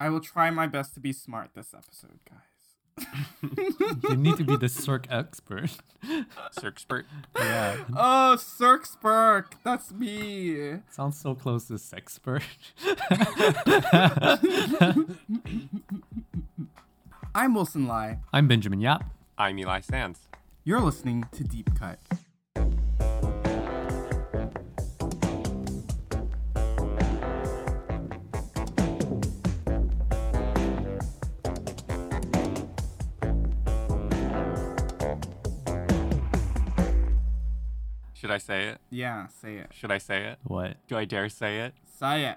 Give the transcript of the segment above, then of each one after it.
I will try my best to be smart this episode, guys. you need to be the Sirk expert. Cirxpert. Yeah. Oh, Cirksburg, that's me. Sounds so close to sexpert. I'm Wilson Lai. I'm Benjamin Yap. I'm Eli Sands. You're listening to Deep Cut. Should I say it? Yeah, say it. Should I say it? What? Do I dare say it? Say it.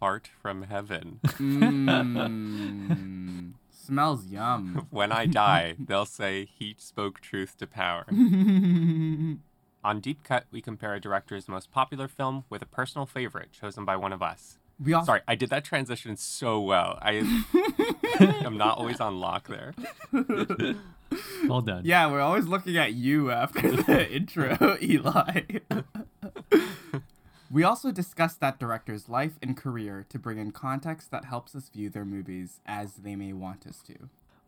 Fart from heaven. Mmm. Smells yum. when I die, they'll say heat spoke truth to power. On Deep Cut, we compare a director's most popular film with a personal favorite chosen by one of us. We also Sorry, I did that transition so well. I am not always on lock there. Well done. Yeah, we're always looking at you after the intro, Eli. we also discussed that director's life and career to bring in context that helps us view their movies as they may want us to.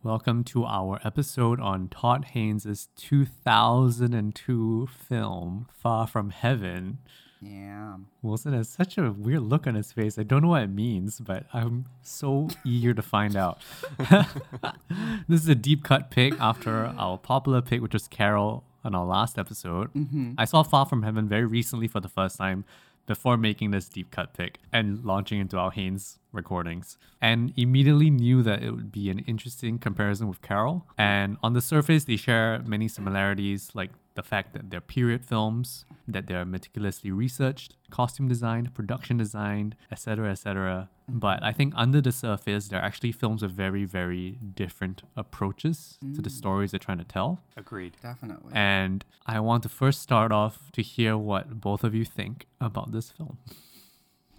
Welcome to our episode on Todd Haynes' 2002 film, Far From Heaven. Yeah. Wilson has such a weird look on his face. I don't know what it means, but I'm so eager to find out. this is a deep cut pick after our popular pick, which was Carol on our last episode. Mm-hmm. I saw Far From Heaven very recently for the first time before making this deep cut pick and launching into our Haynes recordings, and immediately knew that it would be an interesting comparison with Carol. And on the surface, they share many similarities, like the fact that they're period films, that they're meticulously researched, costume designed, production designed, etc., etc. But I think under the surface, they're actually films with very, very different approaches to the mm. stories they're trying to tell. Agreed. Definitely. And I want to first start off to hear what both of you think about this film.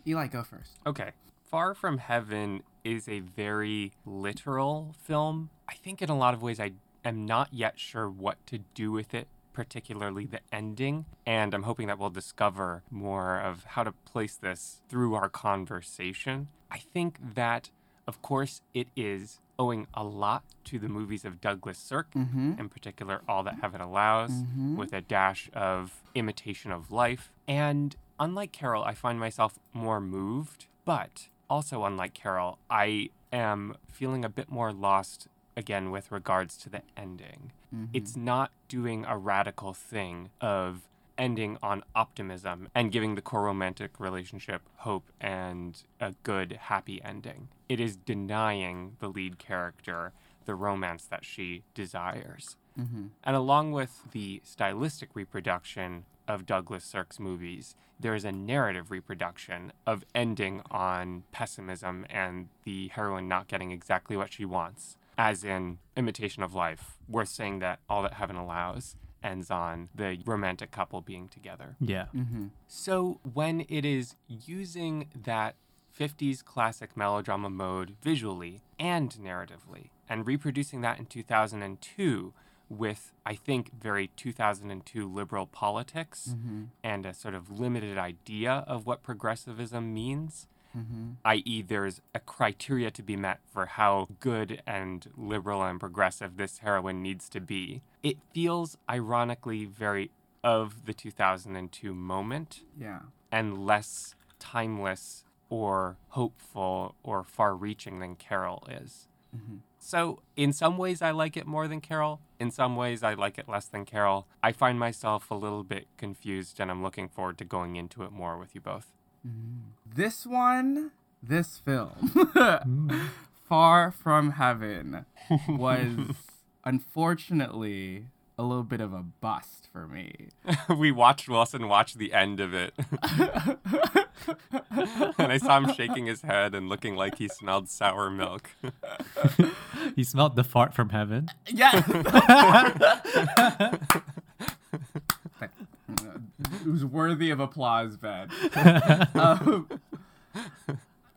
Eli, go first. Okay. Far From Heaven is a very literal film. I think in a lot of ways I am not yet sure what to do with it, particularly the ending. And I'm hoping that we'll discover more of how to place this through our conversation. I think that, of course, it is owing a lot to the movies of Douglas Sirk, mm-hmm. in particular, All That Heaven Allows, mm-hmm. with a dash of imitation of life. And unlike Carol, I find myself more moved, but also unlike Carol, I am feeling a bit more lost again with regards to the ending. Mm-hmm. It's not doing a radical thing of ending on optimism and giving the core romantic relationship hope and a good, happy ending. It is denying the lead character the romance that she desires. Mm-hmm. And along with the stylistic reproduction of Douglas Sirk's movies, there is a narrative reproduction of ending on pessimism and the heroine not getting exactly what she wants, as in Imitation of Life, worth saying that All That Heaven Allows ends on the romantic couple being together. Yeah. Mm-hmm. So when it is using that 50s classic melodrama mode visually and narratively, and reproducing that in 2002 with, I think, very 2002 liberal politics mm-hmm. and a sort of limited idea of what progressivism means, Mm-hmm. i.e., there's a criteria to be met for how good and liberal and progressive this heroine needs to be. It feels ironically very of the 2002 moment Yeah. and less timeless or hopeful or far reaching than Carol is. Mm-hmm. So, in some ways, I like it more than Carol. In some ways, I like it less than Carol. I find myself a little bit confused, and I'm looking forward to going into it more with you both. This one, this film, Far From Heaven, was unfortunately a little bit of a bust for me. we watched Wilson watch the end of it. and I saw him shaking his head and looking like he smelled sour milk. He smelled the fart from heaven. Yeah. It was worthy of applause, Ben. Um,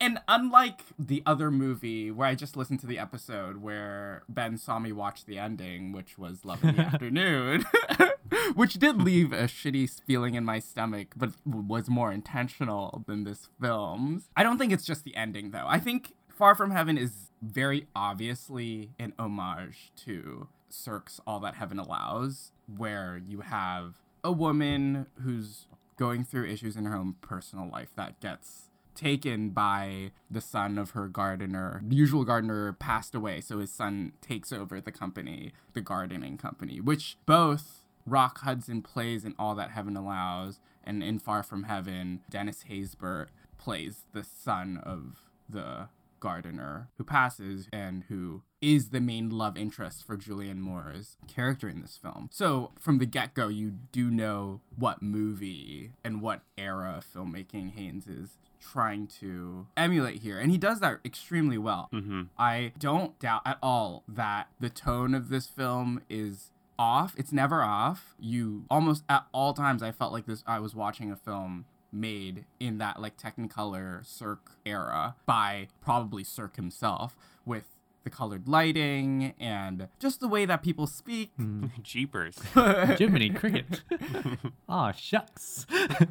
and unlike the other movie where I just listened to the episode where Ben saw me watch the ending, which was Love in the Afternoon, which did leave a shitty feeling in my stomach, but was more intentional than this film's. I don't think it's just the ending, though. I think Far From Heaven is very obviously an homage to Sirk's All That Heaven Allows, where you have a woman who's going through issues in her own personal life that gets taken by the son of her gardener. The usual gardener passed away, so his son takes over the company, the gardening company, which both Rock Hudson plays in All That Heaven Allows and in Far From Heaven, Dennis Haysbert plays the son of the gardener who passes and who is the main love interest for Julianne Moore's character in this film. So from the get go, you do know what movie and what era of filmmaking Haynes is trying to emulate here. And he does that extremely well. Mm-hmm. I don't doubt at all that the tone of this film is off. It's never off. You almost at all times I felt like this I was watching a film made in that like Technicolor Sirk era by probably Sirk himself with the colored lighting and just the way that people speak. Jeepers. Jiminy Cricket. Aw, shucks.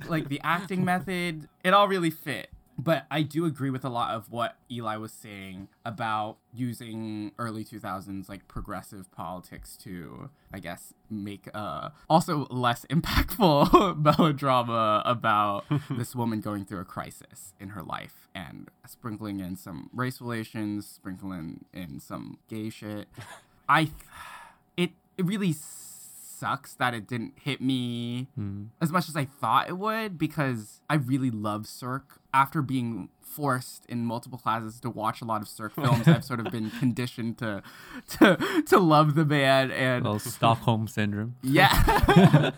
like the acting method, it all really fit. But I do agree with a lot of what Eli was saying about using early 2000s like progressive politics to, I guess, make uh also less impactful melodrama about this woman going through a crisis in her life and sprinkling in some race relations, sprinkling in some gay shit. I it it really sucks that it didn't hit me hmm. as much as I thought it would because I really love Sirk. After being forced in multiple classes to watch a lot of Sirk films, I've sort of been conditioned to to to love the band and Well, Stockholm syndrome. yeah,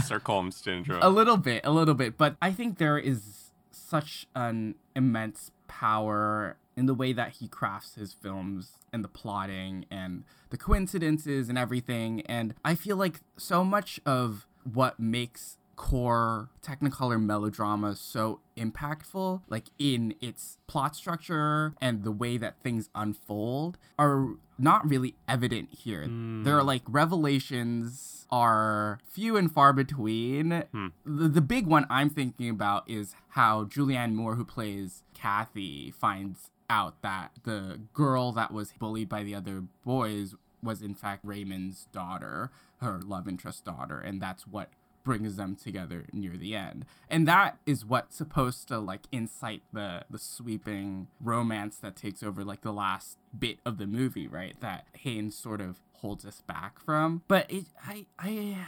Stockholm syndrome. a little bit, a little bit. But I think there is such an immense power in the way that he crafts his films and the plotting and the coincidences and everything. And I feel like so much of what makes core technicolor melodrama so impactful like in its plot structure and the way that things unfold are not really evident here. Hmm. There are like revelations are few and far between. Hmm. The, the big one i'm thinking about is how julianne moore who plays kathy finds out that the girl that was bullied by the other boys was in fact raymond's daughter her love interest daughter and that's what brings them together near the end. And that is what's supposed to like incite the the sweeping romance that takes over like the last bit of the movie right that haynes sort of holds us back from. But it i i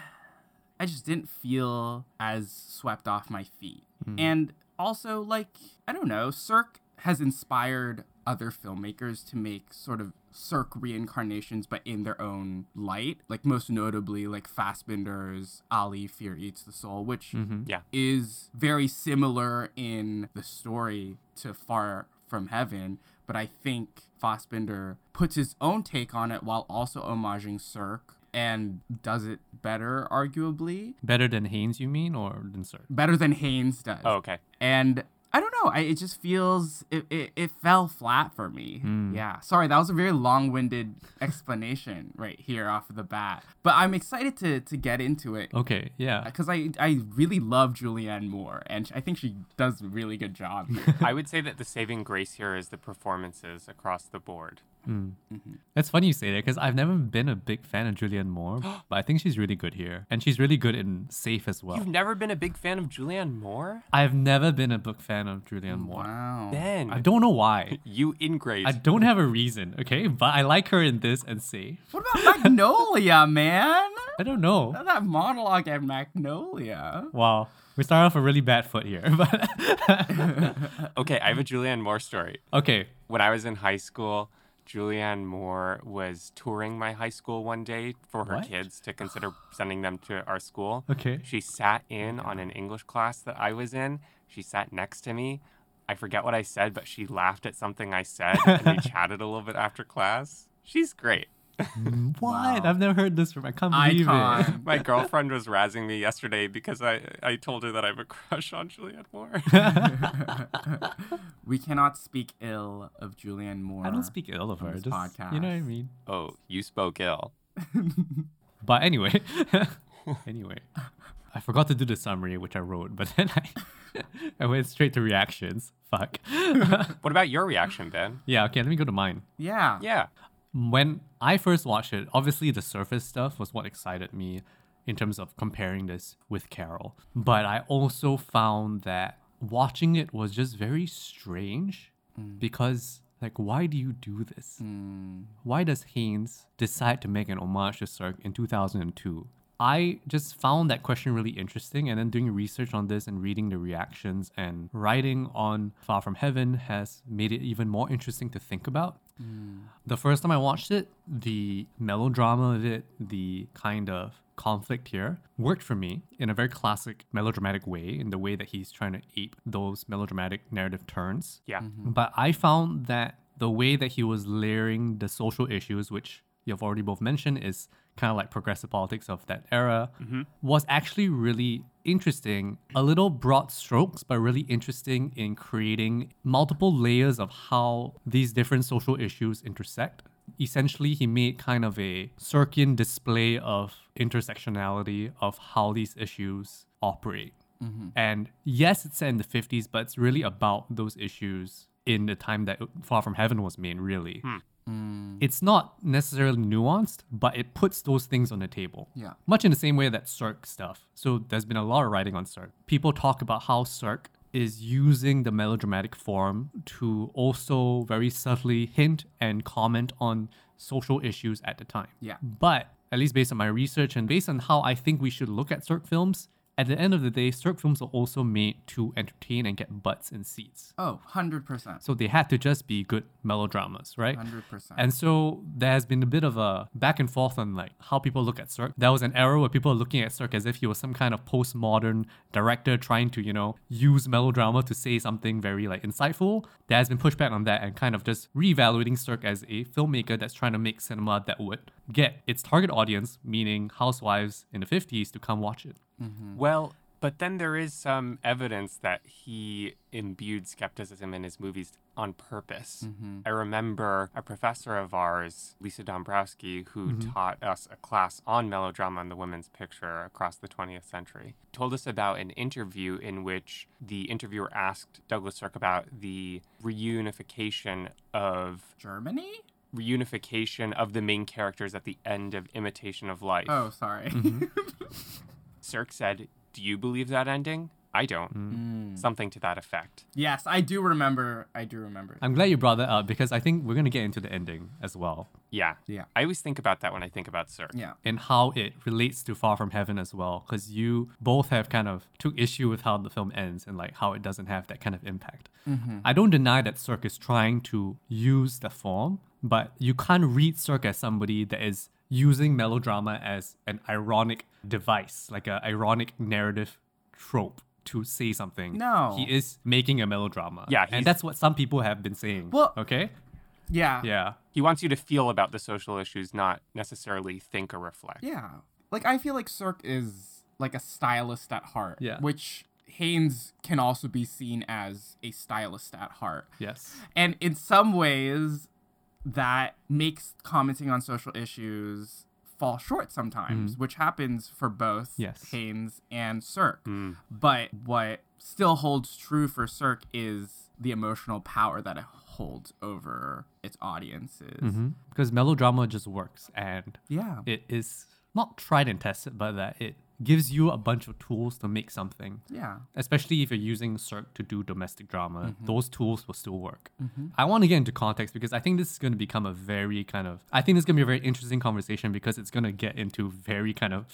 i just didn't feel as swept off my feet. Mm-hmm. And also like i don't know sirk has inspired other filmmakers to make sort of Sirk reincarnations, but in their own light. Like most notably, like Fassbinder's Ali Fear Eats the Soul, which mm-hmm. Yeah. is very similar in the story to Far From Heaven. But I think Fassbinder puts his own take on it while also homaging Sirk and does it better, arguably. Better than Haynes, you mean, or than Sir? Better than Haynes does. Oh, okay. And I don't know. I, it just feels it, it, it fell flat for me. Hmm. Yeah. Sorry, that was a very long-winded explanation right here off of the bat. But I'm excited to to get into it Okay, yeah. Uh, because I I really love Julianne Moore and I think she does a really good job. I would say that the saving grace here is the performances across the board. Mm. Mm-hmm. It's funny you say that because I've never been a big fan of Julianne Moore, but I think she's really good here. And she's really good in Safe as well. You've never been a big fan of Julianne Moore? I've never been a big fan of Julianne mm, Moore. wow. Ben, I don't know why. you ingrate. I don't have a reason, okay? But I like her in this and Safe. What about Magnolia, man? I don't know. That monologue at Magnolia. Wow. We start off a really bad foot here. But okay, I have a Julianne Moore story. okay. When I was in high school, Julianne Moore was touring my high school one day for her What? kids to consider sending them to our school. Okay. She sat in on an English class that I was in. She sat next to me. I forget what I said, but she laughed at something I said and we chatted a little bit after class. She's great. What? I've never heard this from I can't believe it. Icon. My girlfriend was razzing me yesterday because I, I told her that I have a crush on Julianne Moore. we cannot speak ill of Julianne Moore. I don't speak ill of her. this Just, podcast. You know what I mean? oh, you spoke ill. But anyway, anyway, I forgot to do the summary which I wrote, but then I I went straight to reactions. Fuck. What about your reaction, Ben? yeah, okay, let me go to mine. Yeah. Yeah. When I first watched it, obviously the surface stuff was what excited me in terms of comparing this with Carol. But I also found that watching it was just very strange mm. because, like, why do you do this? Mm. Why does Haynes decide to make an homage to Sirk in 2002? I just found that question really interesting, and then doing research on this and reading the reactions and writing on Far From Heaven has made it even more interesting to think about. Mm. The first time I watched it, the melodrama of it, the kind of conflict here, worked for me in a very classic melodramatic way, in the way that he's trying to ape those melodramatic narrative turns. Yeah. Mm-hmm. But I found that the way that he was layering the social issues, which you've already both mentioned, is kind of like progressive politics of that era, mm-hmm. was actually really interesting. A little broad strokes, but really interesting in creating multiple layers of how these different social issues intersect. Essentially, he made kind of a Sirkian display of intersectionality of how these issues operate. Mm-hmm. And yes, it's set in the 50s, but it's really about those issues in the time that Far From Heaven was made, really. Hmm. Mm. It's not necessarily nuanced, but it puts those things on the table. Yeah. Much in the same way that Sirk stuff. So there's been a lot of writing on Sirk. People talk about how Sirk is using the melodramatic form to also very subtly hint and comment on social issues at the time. Yeah. But at least based on my research and based on how I think we should look at Sirk films, at the end of the day, Sirk films are also made to entertain and get butts in seats. Oh, 100%. So they had to just be good melodramas, right? 100%. And so there has been a bit of a back and forth on like how people look at Sirk. There was an era where people are looking at Sirk as if he was some kind of postmodern director trying to, you know, use melodrama to say something very like insightful. There has been pushback on that and kind of just reevaluating Sirk as a filmmaker that's trying to make cinema that would get its target audience, meaning housewives in the 50s, to come watch it. Mm-hmm. Well, but then there is some evidence that he imbued skepticism in his movies on purpose. Mm-hmm. I remember a professor of ours, Lisa Dombrowski, who mm-hmm. taught us a class on melodrama in the women's picture across the 20th century, told us about an interview in which the interviewer asked Douglas Sirk about the reunification of Germany? reunification of the main characters at the end of Imitation of Life. Oh, sorry. Sirk said, Do you believe that ending? I don't. Mm. Something to that effect. yes, I do remember. I do remember. I'm glad you brought that up because I think we're going to get into the ending as well. Yeah. Yeah. I always think about that when I think about Sirk. yeah. and how it relates to Far From Heaven as well, because you both have kind of took issue with how the film ends and like how it doesn't have that kind of impact. I don't deny that Sirk is trying to use the form, but you can't read Sirk as somebody that is using melodrama as an ironic device, like an ironic narrative trope to say something. No. he is making a melodrama. Yeah, and that's what some people have been saying. Well- okay, Yeah. yeah. He wants you to feel about the social issues, not necessarily think or reflect. Yeah. Like I feel like Sirk is like a stylist at heart. Yeah. Which Haynes can also be seen as a stylist at heart. Yes. And in some ways that makes commenting on social issues fall short sometimes, which happens for both Yes. Haynes and Sirk. Mm. But what still holds true for Sirk is the emotional power that it holds over its audiences. hmm Because melodrama just works, and Yeah. it is not tried and tested, but that it gives you a bunch of tools to make something. yeah. Especially if you're using Sirk to do domestic drama, Mm-hmm. those tools will still work. I want to get into context because I think this is going to become a very kind of, I think this is going to be a very interesting conversation because it's going to get into very kind of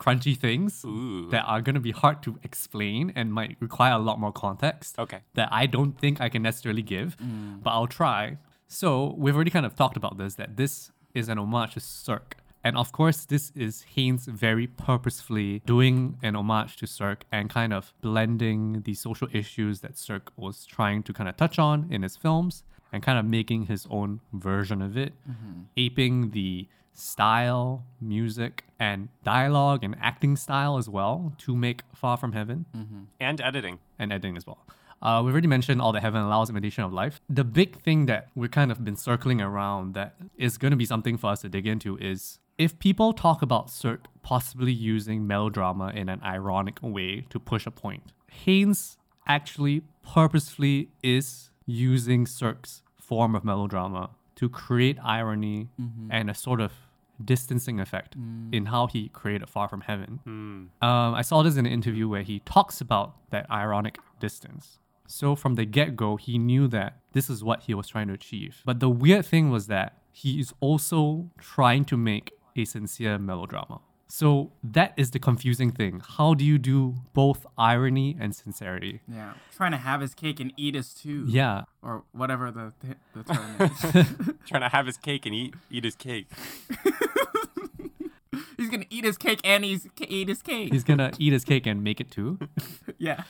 crunchy things Ooh. that are going to be hard to explain and might require a lot more context Okay. that I don't think I can necessarily give, but I'll try. So we've already kind of talked about this that this is an homage to Sirk. And of course, this is Haynes very purposefully doing an homage to Sirk and kind of blending the social issues that Sirk was trying to kind of touch on in his films and kind of making his own version of it, aping the style, music, and dialogue and acting style as well to make Far From Heaven And editing. and editing as well. Uh, we've already mentioned all that heaven allows imitation of life. The big thing that we've kind of been circling around that is going to be something for us to dig into is if people talk about Sirk possibly using melodrama in an ironic way to push a point. Haynes actually purposefully is using Sirk's form of melodrama to create irony mm-hmm. and a sort of distancing effect mm. in how he created Far From Heaven. Mm. Um, I saw this in an interview where he talks about that ironic distance. So from the get go, he knew that this is what he was trying to achieve. But the weird thing was that he is also trying to make a sincere melodrama. So that is the confusing thing. How do you do both irony and sincerity? Yeah. Trying to have his cake and eat his too. Yeah, Or whatever the, the term is. Trying to have his cake and eat eat his cake. he's going to eat his cake and he's eat his cake. he's gonna eat his cake and make it too. yeah.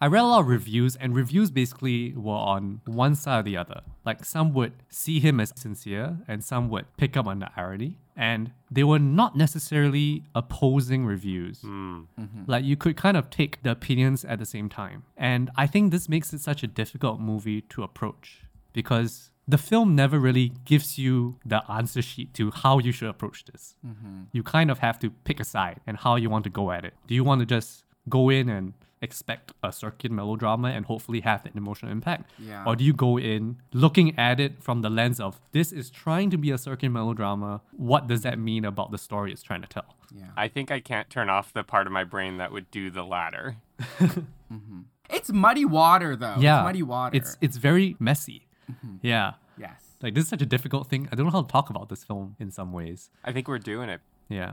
I read a lot of reviews, and reviews basically were on one side or the other. Like some would see him as sincere, and some would pick up on the irony. And they were not necessarily opposing reviews. Hmm. Mm-hmm. Like you could kind of take the opinions at the same time. And I think this makes it such a difficult movie to approach because the film never really gives you the answer sheet to how you should approach this. Mm-hmm. You kind of have to pick a side and how you want to go at it. Do you want to just go in and expect a circuit melodrama and hopefully have that emotional impact? Yeah. Or do you go in looking at it from the lens of this is trying to be a circuit melodrama? What does that mean about the story it's trying to tell? Yeah. I think I can't turn off the part of my brain that would do the latter. mm-hmm. It's muddy water though. yeah. It's muddy water. It's it's very messy. Yeah. yes. Like this is such a difficult thing. I don't know how to talk about this film in some ways. I think we're doing it. Yeah.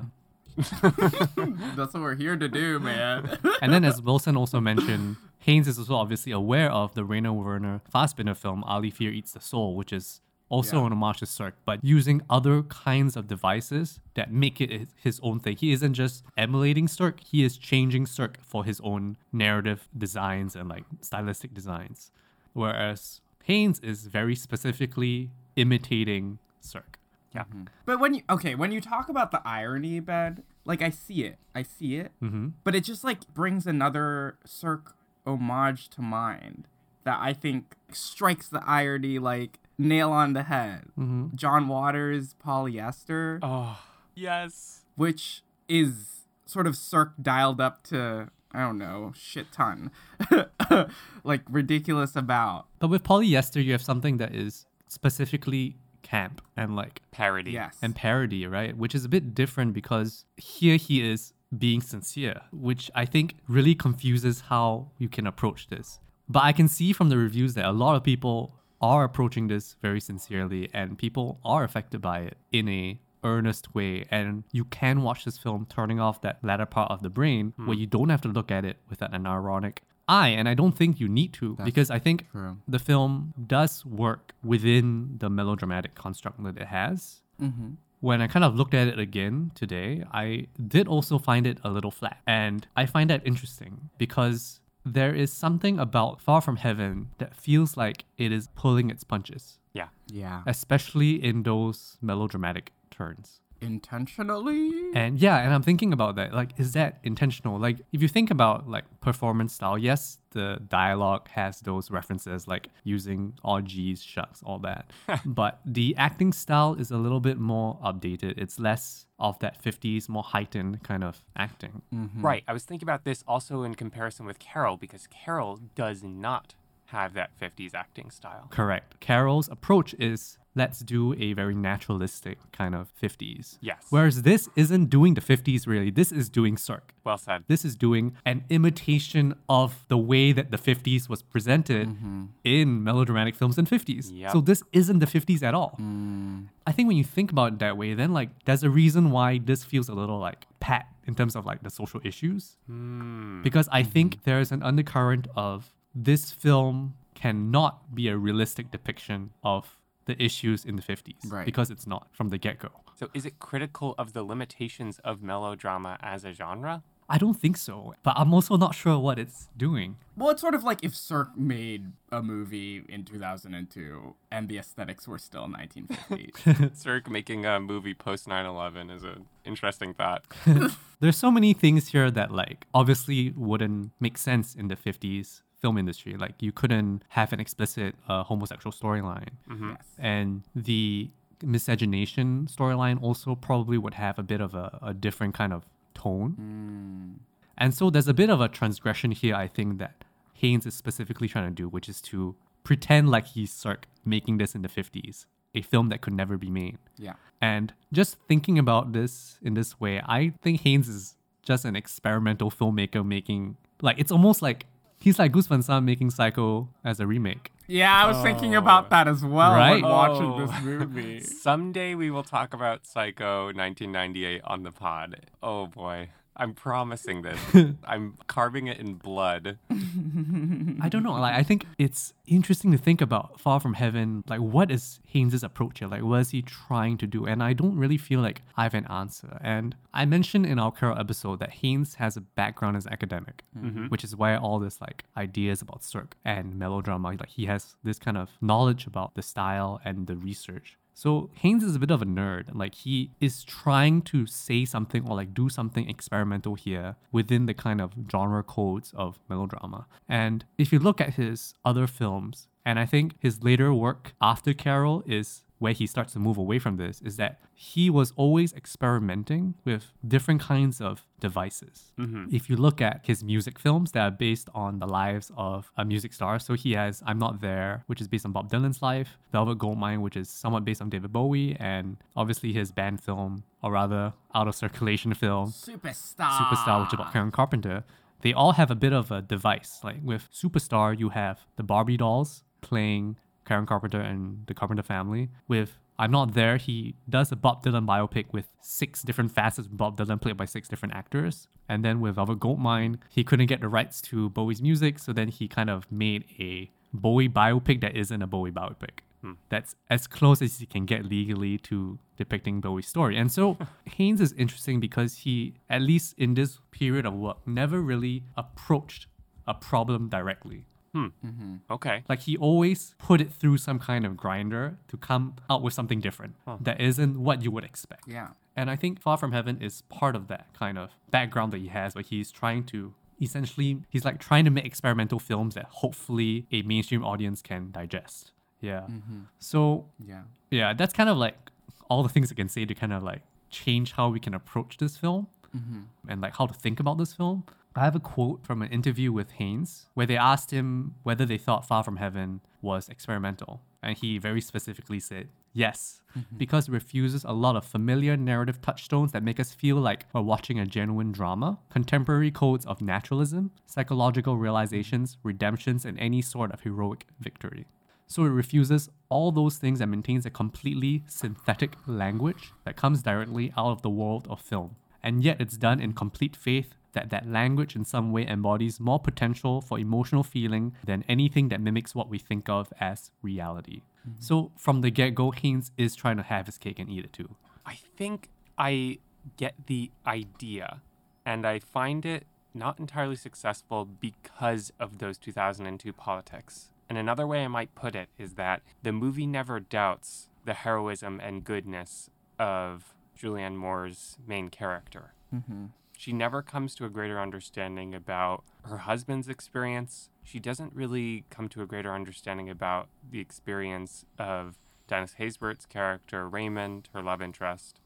That's what we're here to do, man. And then, as Wilson also mentioned, Haynes is also obviously aware of the Rainer Werner Fassbinder film Ali Fear Eats the Soul, which is also Yeah. an homage to Sirk, but using other kinds of devices that make it his- his own thing. He isn't just emulating Sirk, he is changing Sirk for his own narrative designs and like stylistic designs. Whereas Haynes is very specifically imitating Sirk. Yeah. But when you okay, when you talk about the irony, Ben, like I see it, I see it, Mm-hmm. but it just like brings another Sirk homage to mind that I think strikes the irony like nail on the head. Mm-hmm. John Waters' polyester, Oh, yes. which is sort of Sirk dialed up to I don't know, shit ton, like ridiculous about. But with polyester, you have something that is specifically camp and like Parody. Yes, and parody, right? Which is a bit different because here he is being sincere, which I think really confuses how you can approach this. But I can see from the reviews that a lot of people are approaching this very sincerely and people are affected by it in a earnest way and you can watch this film turning off that latter part of the brain where hmm. you don't have to look at it with an ironic eye and I don't think you need to because I think true. the film does work within the melodramatic construct that it has Mm-hmm. when I kind of looked at it again today, I did also find it a little flat. And I find that interesting because there is something about Far From Heaven that feels like it is pulling its punches, Yeah. Yeah, especially in those melodramatic turns. Intentionally. And yeah, and I'm thinking about that. Like, is that intentional? Like, if you think about like performance style, yes, the dialogue has those references, like using all G's, shucks, all that. but the acting style is a little bit more updated. It's less of that 50s, more heightened kind of acting. Mm-hmm. Right. I was thinking about this also in comparison with Carol because Carol does not have that 50s acting style. Correct. Carol's approach is let's do a very naturalistic kind of 50s. Yes. Whereas this isn't doing the 50s really. This is doing Sirk. Well said. This is doing an imitation of the way that the 50s was presented mm-hmm. in melodramatic films in 50s. Yep. So this isn't the 50s at all. Mm. I think when you think about it that way, then like there's a reason why this feels a little like pat in terms of like the social issues. Hmm. Because I think mm-hmm. there's an undercurrent of this film cannot be a realistic depiction of the issues in the 50s. Right. Because it's not from the get go. So is it critical of the limitations of melodrama as a genre? I don't think so, but I'm also not sure what it's doing. Well, it's sort of like if Sirk made a movie in 2002 and the aesthetics were still 1950s. Sirk making a movie post 9 11 is an interesting thought. There's so many things here that like obviously wouldn't make sense in the 50s film industry. Like you couldn't have an explicit uh, homosexual storyline, yes. and the miscegenation storyline also probably would have a bit of a, a different kind of tone. And so there's a bit of a transgression here, I think, that Haynes is specifically trying to do, which is to pretend like he's Sirk making this in the 50s, a film that could never be made. Yeah. And just thinking about this in this way, I think Haynes is just an experimental filmmaker making like it's almost like he's like Gus Van Sant making Psycho as a remake. Yeah, I was thinking oh. about that as well Right? when watching Oh. this movie. Someday we will talk about Psycho 1998 on the pod. Oh boy. I'm promising this. I'm carving it in blood. I don't know. Like I think it's interesting to think about Far From Heaven. Like what is Haynes' approach here? Like what is he trying to do? And I don't really feel like I have an answer. And I mentioned in our Carol episode that Haynes has a background as academic, mm-hmm. which is why all this like ideas about Sirk and melodrama, like he has this kind of knowledge about the style and the research. So Haynes is a bit of a nerd. Like he is trying to say something or like do something experimental here within the kind of genre codes of melodrama. And if you look at his other films, and I think his later work after Carol is where he starts to move away from this, is that he was always experimenting with different kinds of devices. Mm-hmm. If you look at his music films that are based on the lives of a music star, so he has I'm Not There, which is based on Bob Dylan's life, Velvet Goldmine, which is somewhat based on David Bowie, and obviously his band film, or rather out of circulation film, Superstar. Superstar, which is about Karen Carpenter, they all have a bit of a device. Like with Superstar, you have the Barbie dolls playing Karen Carpenter and the Carpenter family. With I'm Not There, he does a Bob Dylan biopic with six different facets of Bob Dylan played by six different actors. And then with Velvet Goldmine, he couldn't get the rights to Bowie's music, so then he kind of made a Bowie biopic that isn't a Bowie biopic. Hmm. That's as close as he can get legally to depicting Bowie's story. And so Haynes is interesting because he, at least in this period of work, never really approached a problem directly. Hmm. Mm-hmm. Okay. Like he always put it through some kind of grinder to come out with something different that isn't what you would expect. Yeah. And I think Far From Heaven is part of that kind of background that he has, where he's trying to essentially, he's like trying to make experimental films that hopefully a mainstream audience can digest. Yeah. Mm-hmm. So, Yeah. yeah, that's kind of like all the things I can say to kind of like change how we can approach this film mm-hmm. and like how to think about this film. I have a quote from an interview with Haynes where they asked him whether they thought Far From Heaven was experimental. And he very specifically said, yes, mm-hmm. because it refuses a lot of familiar narrative touchstones that make us feel like we're watching a genuine drama, contemporary codes of naturalism, psychological realizations, redemptions, and any sort of heroic victory. So it refuses all those things and maintains a completely synthetic language that comes directly out of the world of film. And yet it's done in complete faith that that language in some way embodies more potential for emotional feeling than anything that mimics what we think of as reality. Mm-hmm. So from the get-go, Haynes is trying to have his cake and eat it too. I think I get the idea, and I find it not entirely successful because of those 2002 politics. And another way I might put it is that the movie never doubts the heroism and goodness of Julianne Moore's main character. Mm-hmm. She never comes to a greater understanding about her husband's experience. She doesn't really come to a greater understanding about the experience of Dennis Haysbert's character, Raymond, her love interest.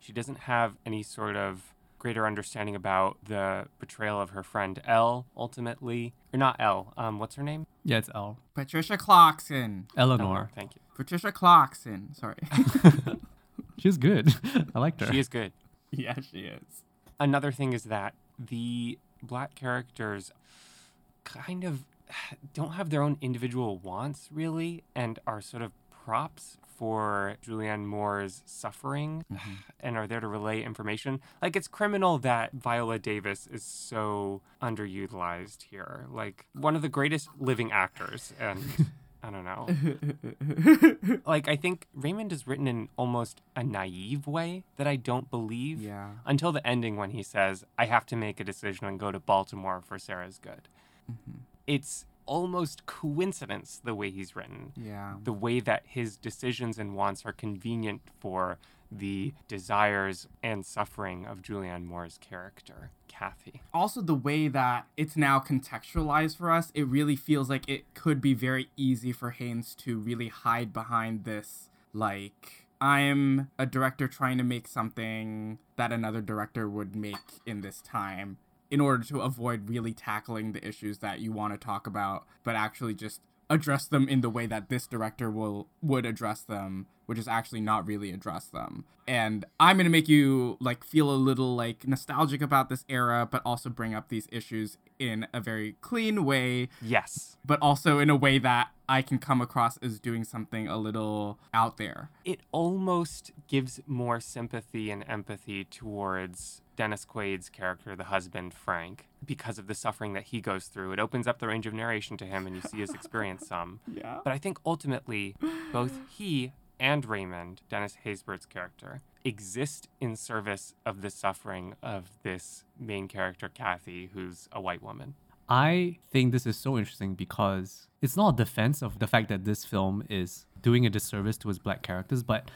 She doesn't have any sort of greater understanding about the betrayal of her friend Elle, ultimately. Or not Elle, um, what's her name? Yeah, it's Elle. Patricia Clarkson. Eleanor. Thank you. Patricia Clarkson. Sorry. She's good. I liked her. She is good. yeah, she is. Another thing is that the black characters kind of don't have their own individual wants really and are sort of props for Julianne Moore's suffering mm-hmm. and are there to relay information. Like it's criminal that Viola Davis is so underutilized here. Like one of the greatest living actors and I don't know. like I think Raymond is written in almost a naive way that I don't believe Yeah. until the ending when he says, I have to make a decision and go to Baltimore for Sarah's good. Mm-hmm. It's almost coincidence the way he's written, Yeah. the way that his decisions and wants are convenient for the desires and suffering of Julianne Moore's character, Kathy. also the way that it's now contextualized for us, it really feels like it could be very easy for Haynes to really hide behind this like I'm a director trying to make something that another director would make in this time. in order to avoid really tackling the issues that you want to talk about, but actually just address them in the way that this director will would address them which is actually not really address them. And i'm going to make you like feel a little like nostalgic about this era but also bring up these issues in a very clean way. Yes. but also in a way that i can come across as doing something a little out there. It almost gives more sympathy and empathy towards Dennis Quaid's character, the husband, Frank, because of the suffering that he goes through. It opens up the range of narration to him and you see his experience some. yeah But I think ultimately, both he and Raymond, Dennis Haysbert's character, exist in service of the suffering of this main character, Kathy, who's a white woman. I think this is so interesting because it's not a defense of the fact that this film is doing a disservice to its black characters, but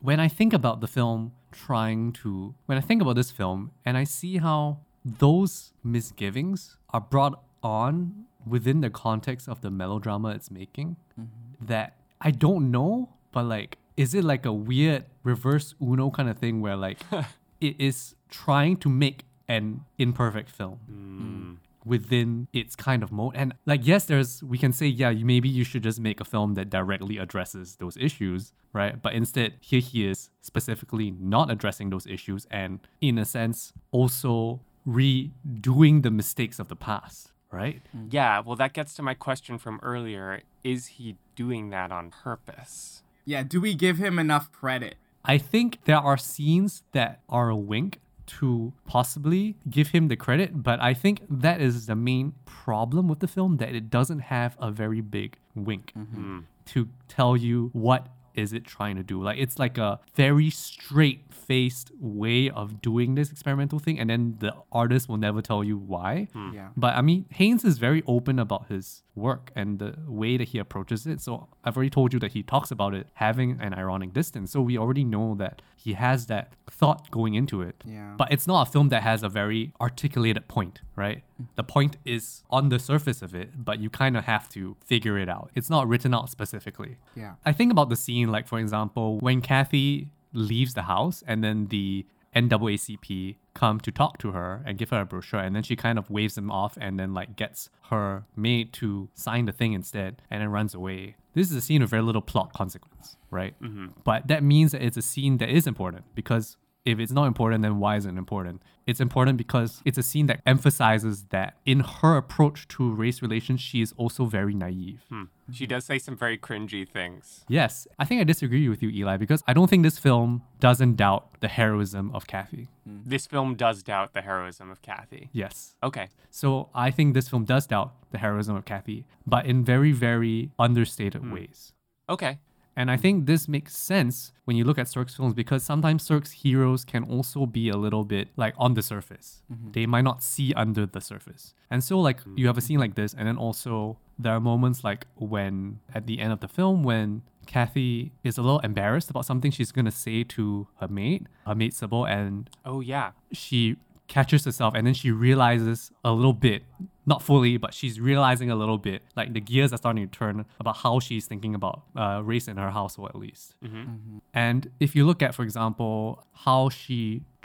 when I think about the film trying to, when I think about this film and I see how those misgivings are brought on within the context of the melodrama it's making, mm-hmm. that I don't know, but like, is it like a weird reverse Uno kind of thing where like it is trying to make an imperfect film? Mm. Within its kind of mode. And like, yes, there's we can say, yeah, you, maybe you should just make a film that directly addresses those issues, right? But instead, here he is specifically not addressing those issues, and in a sense, also redoing the mistakes of the past, right? Mm-hmm. Yeah, well, that gets to my question from earlier. Is he doing that on purpose? yeah do we give him enough credit I think there are scenes that are a wink to possibly give him the credit, but I think that is the main problem with the film that it doesn't have a very big wink mm-hmm. mm. to tell you what is it trying to do. Like it's like a very straight faced way of doing this experimental thing and then the artist will never tell you why. Hmm. yeah But I mean, Haynes is very open about his work and the way that he approaches it. So I've already told you that he talks about it having an ironic distance. So we already know that he has that thought going into it. Yeah. But it's not a film that has a very articulated point, right? The point is on the surface of it, but you kind of have to figure it out. It's not written out specifically. yeah I think about the scene, like for example, when Kathy leaves the house and then the NAACP come to talk to her and give her a brochure, and then she kind of waves them off and then like gets her maid to sign the thing instead and then runs away. This is a scene with very little plot consequence, right? Mm-hmm. But that means that it's a scene that is important because if it's not important, then why is it important? It's important because it's a scene that emphasizes that in her approach to race relations, she is also very naive. Hmm. She does say some very cringy things. Yes, I think I disagree with you, Eli, because I don't think this film doesn't doubt the heroism of Kathy. Hmm. This film does doubt the heroism of Kathy. Yes. Okay. So I think this film does doubt the heroism of Kathy, but in very, very understated hmm. ways. Okay. And I think this makes sense when you look at Sirk's films because sometimes Sirk's heroes can also be a little bit like on the surface. Mm-hmm. They might not see under the surface. And so, like, you have a scene like this, and then also there are moments like when at the end of the film, when Kathy is a little embarrassed about something she's gonna say to her mate, her mate Sybil, and Oh, yeah. she catches herself and then she realizes a little bit not fully but she's realizing a little bit like the gears are starting to turn about how she's thinking about uh, race in her household at least mm-hmm. Mm-hmm. and if you look at for example how she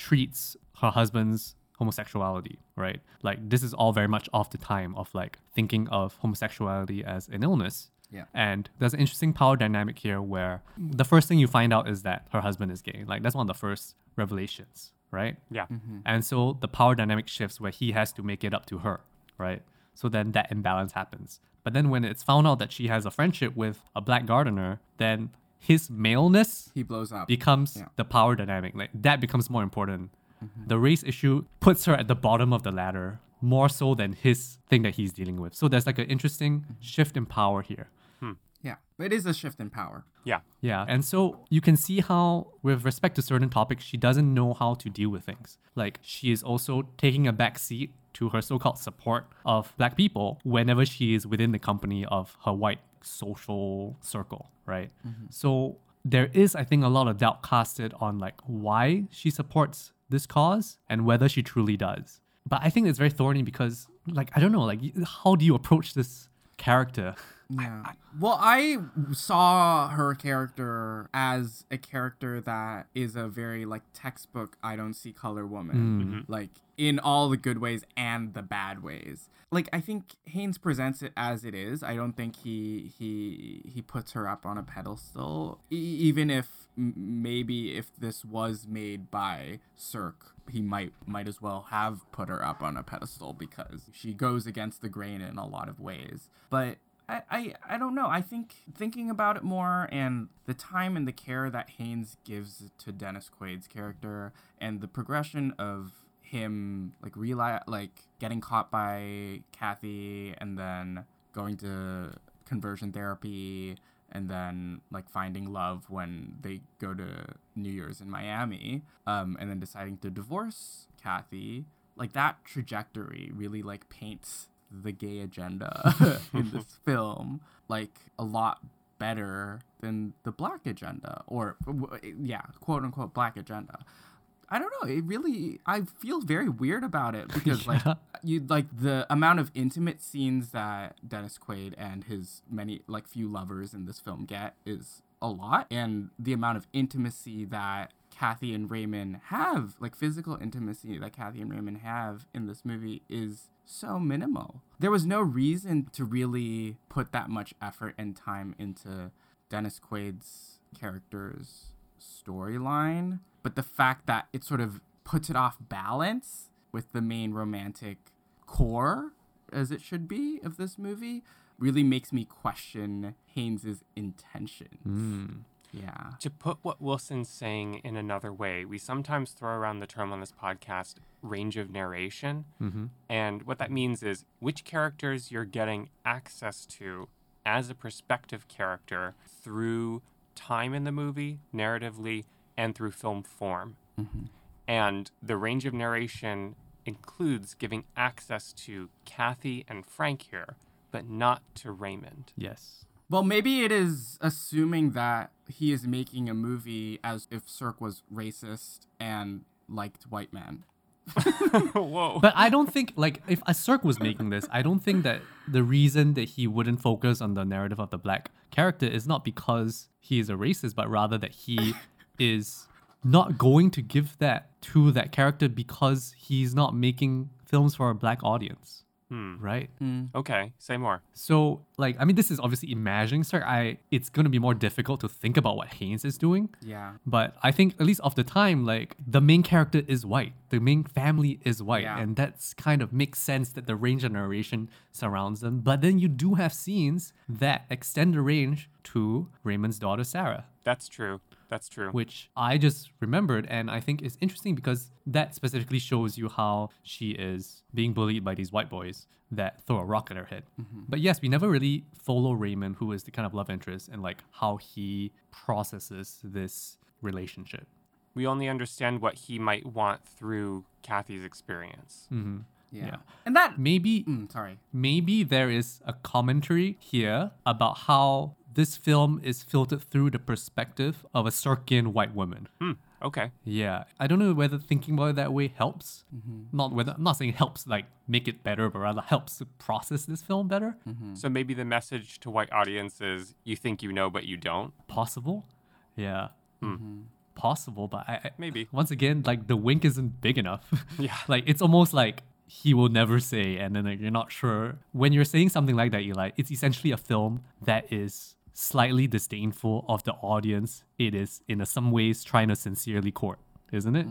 treats her husband's homosexuality right like this is all very much off the time of like thinking of homosexuality as an illness Yeah. and there's an interesting power dynamic here where the first thing you find out is that her husband is gay. Like that's one of the first revelations, right? Yeah. Mm-hmm. And so the power dynamic shifts where he has to make it up to her, right? So then that imbalance happens. But then when it's found out that she has a friendship with a black gardener, then his maleness he blows up becomes Yeah. the power dynamic. Like that becomes more important. Mm-hmm. The race issue puts her at the bottom of the ladder more so than his thing that he's dealing with. So there's like an interesting mm-hmm. shift in power here. Hmm. yeah it is a shift in power Yeah. Yeah. And so you can see how, with respect to certain topics, she doesn't know how to deal with things. Like she is also taking a back seat to her so called support of black people whenever she is within the company of her white social circle, right? Mm-hmm. So there is, I think, a lot of doubt casted on like why she supports this cause and whether she truly does. But I think it's very thorny because, like, I don't know, like, how do you approach this character. Yeah. Well, I saw her character as a character that is a very like textbook I don't see color woman. Hmm. Mm-hmm. Like in all the good ways and the bad ways. Like I think Haynes presents it as it is. I don't think he he he puts her up on a pedestal e- even if maybe if this was made by Sirk he might might as well have put her up on a pedestal because she goes against the grain in a lot of ways. But I, I, I don't know. I think thinking about it more and the time and the care that Haynes gives to Dennis Quaid's character and the progression of him like reali- like getting caught by Kathy and then going to conversion therapy and then like finding love when they go to New Year's in Miami um and then deciding to divorce Kathy like that trajectory really like paints the gay agenda in this film like a lot better than the black agenda or w- yeah quote unquote black agenda i don't know it really i feel very weird about it because like you like the amount of intimate scenes that dennis quaid and his many like few lovers in this film get is a lot and the amount of intimacy that Kathy and Raymond have, like physical intimacy that Kathy and Raymond have in this movie, is so minimal. There was no reason to really put that much effort and time into Dennis Quaid's character's storyline, but the fact that it sort of puts it off balance with the main romantic core, as it should be, of this movie, really makes me question Haynes's intentions. Hmm. Yeah. To put what Wilson's saying in another way, we sometimes throw around the term on this podcast range of narration. Mm-hmm. And what that means is which characters you're getting access to as a perspective character through time in the movie, narratively, and through film form. Mm-hmm. And the range of narration includes giving access to Kathy and Frank here, but not to Raymond. Yes. Well, maybe it is assuming that he is making a movie as if Sirk was racist and liked white men. Whoa. But I don't think like if a Sirk was making this, I don't think that the reason that he wouldn't focus on the narrative of the black character is not because he is a racist, but rather that he is not going to give that to that character because he's not making films for a black audience. Hmm. Right? Mm. okay, say more. So, like, I mean, this is obviously imagining Sirk. I it's gonna be more difficult to think about what Haynes is doing. Yeah. But I think at least of the time, like the main character is white. The main family is white. Yeah. And that's kind of makes sense that the range of narration surrounds them. But then you do have scenes that extend the range to Raymond's daughter Sarah, That's true. That's true. which I just remembered and I think is interesting because that specifically shows you how she is being bullied by these white boys that throw a rock at her head. But yes, we never really follow Raymond, who is the kind of love interest, and like how he processes this relationship. we only understand what he might want through Kathy's experience. Mm-hmm. Yeah. Yeah. And that. Maybe Mm, sorry. maybe there is a commentary here about how this film is filtered through the perspective of a Sirkian white woman. Hmm. Okay. Yeah, I don't know whether thinking about it that way helps. Mm-hmm. Not whether I'm not saying helps like make it better, but rather helps to process this film better. Mm-hmm. So maybe the message to white audiences you think you know, but you don't. Possible, yeah, mm-hmm. hmm. possible. But I, I Maybe. once again like the wink isn't big enough. Yeah. like it's almost like he will never say, and then like, you're not sure when you're saying something like that. You're like, it's essentially a film that is slightly disdainful of the audience. It is in a, some ways trying to sincerely court, isn't it?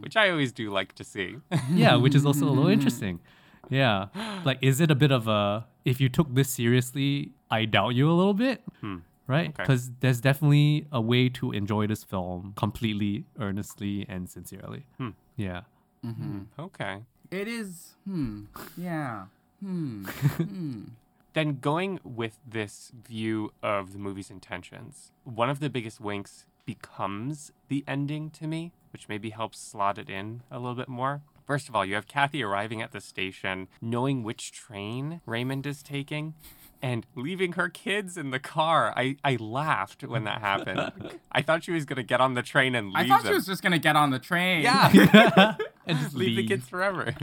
Which I always do like to see. yeah, which is also a little interesting. Yeah. Like, is it a bit of a, if you took this seriously, I doubt you a little bit, right? Okay. Because there's definitely a way to enjoy this film completely, earnestly, and sincerely. Yeah. okay. It is. Hmm. Yeah. Hmm. Hmm. Then going with this view of the movie's intentions, one of the biggest winks becomes the ending to me, which maybe helps slot it in a little bit more. First of all, you have Kathy arriving at the station, knowing which train Raymond is taking, and leaving her kids in the car. I, I laughed when that happened. I thought she was going to get on the train and leave I thought them. she was just gonna get on the train. Yeah, And just leave the kids forever.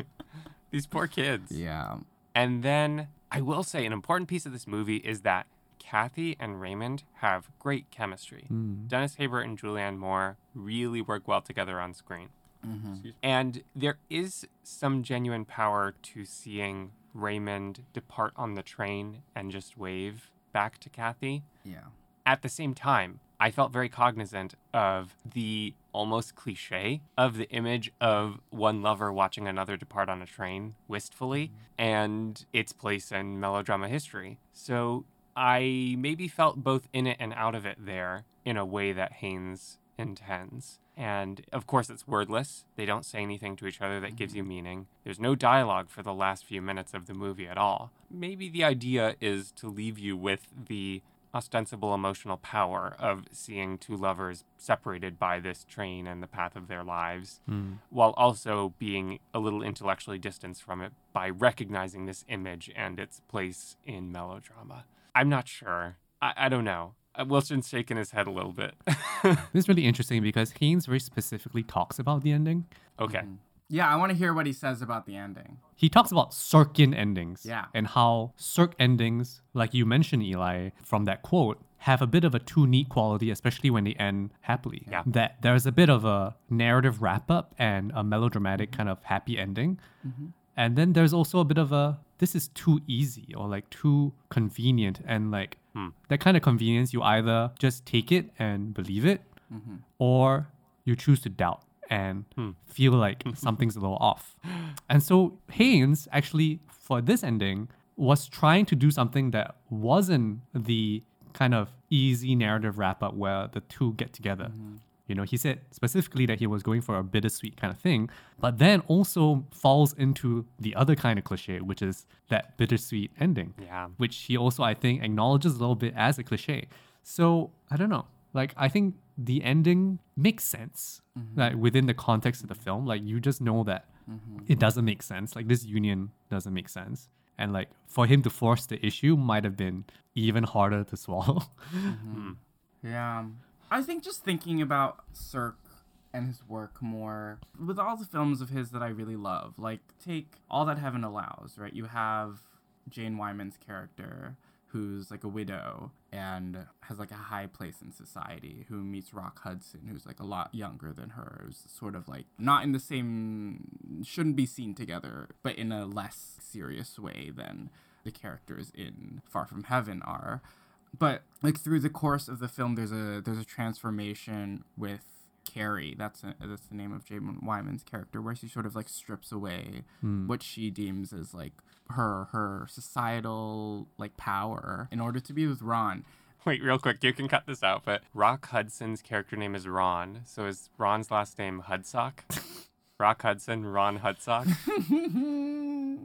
These poor kids. Yeah. And then I will say an important piece of this movie is that Kathy and Raymond have great chemistry. Mm. Dennis Haysbert and Julianne Moore really work well together on screen. Mm-hmm. And there is some genuine power to seeing Raymond depart on the train and just wave back to Kathy. Yeah. At the same time, I felt very cognizant of the almost cliche of the image of one lover watching another depart on a train wistfully and its place in melodrama history. So I maybe felt both in it and out of it there in a way that Haynes intends. And of course, it's wordless. They don't say anything to each other that gives you mm-hmm. meaning. There's no dialogue for the last few minutes of the movie at all. Maybe the idea is to leave you with the ostensible emotional power of seeing two lovers separated by this train and the path of their lives, while also being a little intellectually distanced from it by recognizing this image and its place in melodrama. I'm not sure. I, I don't know. Uh, Wilson's shaking his head a little bit. This is really interesting because Haynes very specifically talks about the ending. okay. Yeah, I want to hear what he says about the ending. He talks about Sirkian endings. Yeah. And how Sirk endings, like you mentioned, Eli, from that quote, have a bit of a too neat quality, especially when they end happily. Yeah. That there's a bit of a narrative wrap up and a melodramatic mm-hmm. kind of happy ending. Mm-hmm. And then there's also a bit of a this is too easy or like too convenient. And like hmm. that kind of convenience, you either just take it and believe it mm-hmm. or you choose to doubt and hmm. feel like something's a little off. And so Haynes actually, for this ending, was trying to do something that wasn't the kind of easy narrative wrap up where the two get together. Mm-hmm. You know, he said specifically that he was going for a bittersweet kind of thing, but then also falls into the other kind of cliche, which is that bittersweet ending Yeah. which he also I think acknowledges a little bit as a cliche. So I don't know. Like I think the ending makes sense, mm-hmm. like within the context of the film. Like you just know that mm-hmm. it doesn't make sense. Like this union doesn't make sense, and like for him to force the issue might have been even harder to swallow. Mm-hmm. Hmm. Yeah. I think just thinking about Sirk and his work more with all the films of his that I really love, like take All That Heaven Allows, right? You have Jane Wyman's character who's like a widow and has like a high place in society who meets Rock Hudson who's like a lot younger than her who's sort of like not in the same shouldn't be seen together but in a less serious way than the characters in Far From Heaven are. But like through the course of the film there's a there's a transformation with Carrie that's a, that's the name of Jane Wyman's character where she sort of like strips away what she deems as like her her societal like power in order to be with Ron Wait, real quick, you can cut this out, but Rock Hudson's character name is Ron. So is Ron's last name Hudsock? Rock Hudson, Ron Hudsock?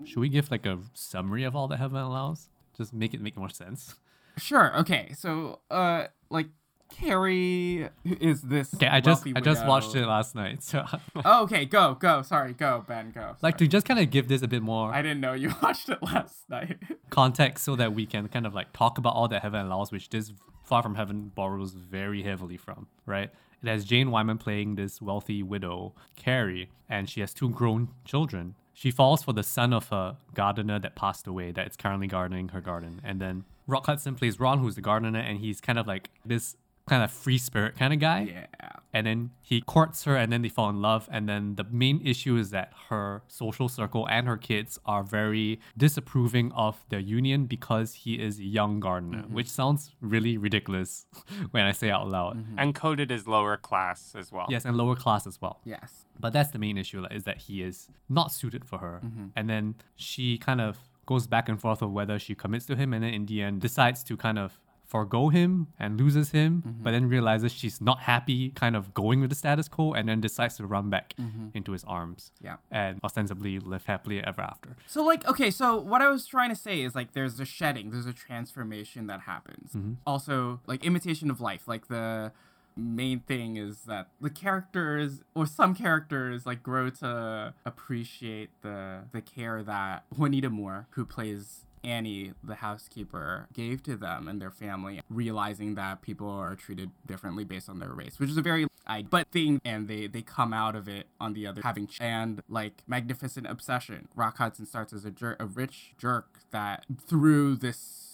Should we give like a summary of all that heaven allows? Just make it make more sense. sure okay so uh like Carrie is this Okay, I just I just watched it last night. So oh okay go go sorry go Ben go like to just kind of give this a bit more I didn't know you watched it last night context so that we can kind of like talk about all that heaven allows, which this Far From Heaven borrows very heavily from, right? It has Jane Wyman playing this wealthy widow, Carrie, and she has two grown children. She falls for the son of a gardener that passed away, that is currently gardening her garden. And then Rock Hudson plays Ron, who's the gardener, and he's kind of like this kind of free spirit kind of guy. Yeah. And then he courts her and then they fall in love and then the main issue is that her social circle and her kids are very disapproving of their union because he is a young gardener mm-hmm. which sounds really ridiculous when i say it out loud. Mm-hmm. And coded as lower class as well. yes and lower class as well. Yes. But that's the main issue like, is that he is not suited for her. Mm-hmm. And then she kind of goes back and forth of whether she commits to him and then in the end decides to kind of forego him and loses him mm-hmm. but then realizes she's not happy kind of going with the status quo and then decides to run back mm-hmm. into his arms Yeah. and ostensibly live happily ever after So like okay, so what I was trying to say is like there's a shedding, there's a transformation that happens. Mm-hmm. Also like imitation of life, like the main thing is that the characters or some characters like grow to appreciate the the care that Juanita Moore, who plays Annie, the housekeeper, gave to them and their family, realizing that people are treated differently based on their race, which is a very I but thing, and they they come out of it on the other having and like magnificent obsession. Rock Hudson starts as a jerk, a rich jerk that through this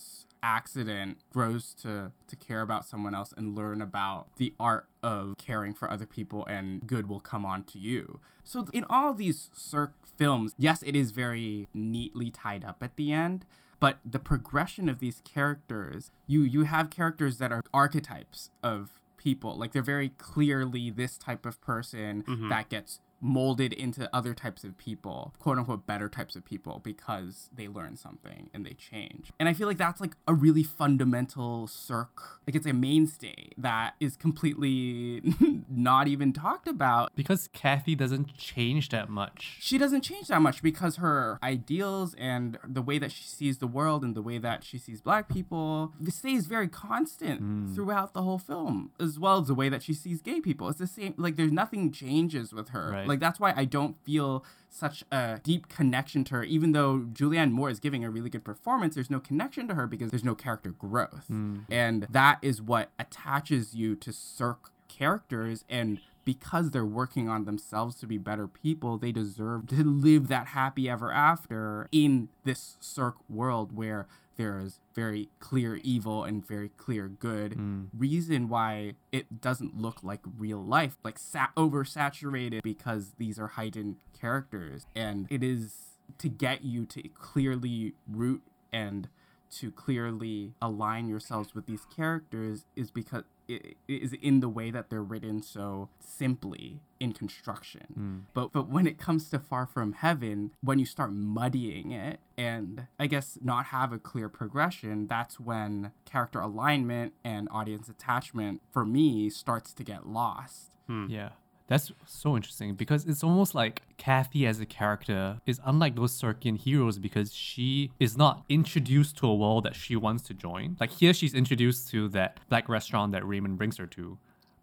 accident grows to to care about someone else and learn about the art of caring for other people and good will come on to you. So in all these Sirk films, yes, it is very neatly tied up at the end, but the progression of these characters, you you have characters that are archetypes of people. Like they're very clearly this type of person mm-hmm. that gets molded into other types of people, quote unquote better types of people because they learn something and they change. And I feel like that's like a really fundamental sirk like it's a mainstay that is completely not even talked about Because Kathy doesn't change that much. she doesn't change that much because her ideals and the way that she sees the world and the way that she sees black people stays very constant hmm. throughout the whole film as well as the way that she sees gay people it's the same like there's nothing changes with her Right. like that's why i don't feel such a deep connection to her. Even though julianne moore is giving a really good performance there's no connection to her because there's no character growth. Hmm. And that is what attaches you to sirk characters. And because they're working on themselves to be better people, they deserve to live that happy ever after in this Sirk world where there is very clear evil and very clear good. Mm. Reason why it doesn't look like real life, like sa- oversaturated because these are heightened characters. And it is to get you to clearly root and to clearly align yourselves with these characters is because is in the way that they're written so simply in construction. Hmm. But but when it comes to Far From Heaven, when you start muddying it and I guess not have a clear progression, that's when character alignment and audience attachment for me starts to get lost. Hmm. Yeah. That's so interesting because it's almost like Kathy as a character is unlike those Sirkian heroes because she is not introduced to a world that she wants to join. Like here, she's introduced to that black restaurant that Raymond brings her to,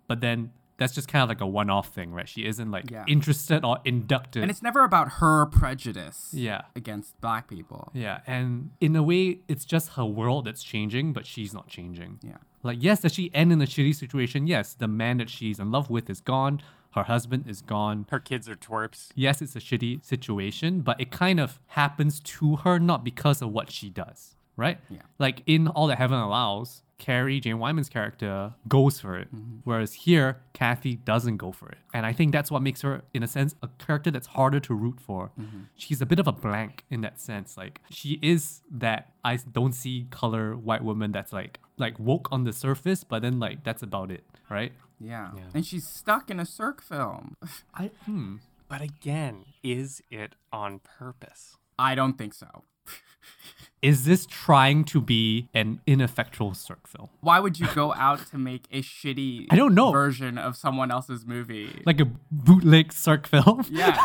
but then that's just kind of like a one-off thing, right? She isn't like Yeah. interested or inducted. And it's never about her prejudice yeah. against black people. Yeah, and in a way, it's just her world that's changing, but she's not changing. Yeah. Like, yes, does she end in a shitty situation? Yes, the man that she's in love with is gone. Her husband is gone. Her kids are twerps. Yes, it's a shitty situation, but it kind of happens to her, not because of what she does, right? Yeah. Like in All That Heaven Allows, Carrie, Jane Wyman's character, goes for it. Mm-hmm. Whereas here, Kathy doesn't go for it. And I think that's what makes her, in a sense, a character that's harder to root for. Mm-hmm. She's a bit of a blank in that sense. Like, she is that I don't see color white woman that's like, like woke on the surface, but then like that's about it, right? Yeah. Yeah. And she's stuck in a Sirk film. I hmm. But again, is it on purpose? I don't think so. Is this trying to be an ineffectual Sirk film? Why would you go out to make a shitty I don't know. version of someone else's movie? Like a bootleg Sirk film? yeah.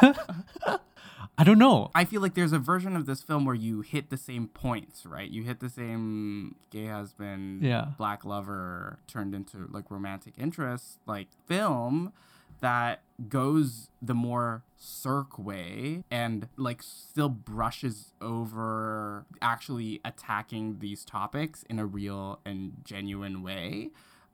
I don't know. I feel like there's a version of this film where you hit the same points, right? You hit the same gay husband, Yeah. black lover turned into like romantic interest, like film that goes the more sirk way and like still brushes over actually attacking these topics in a real and genuine way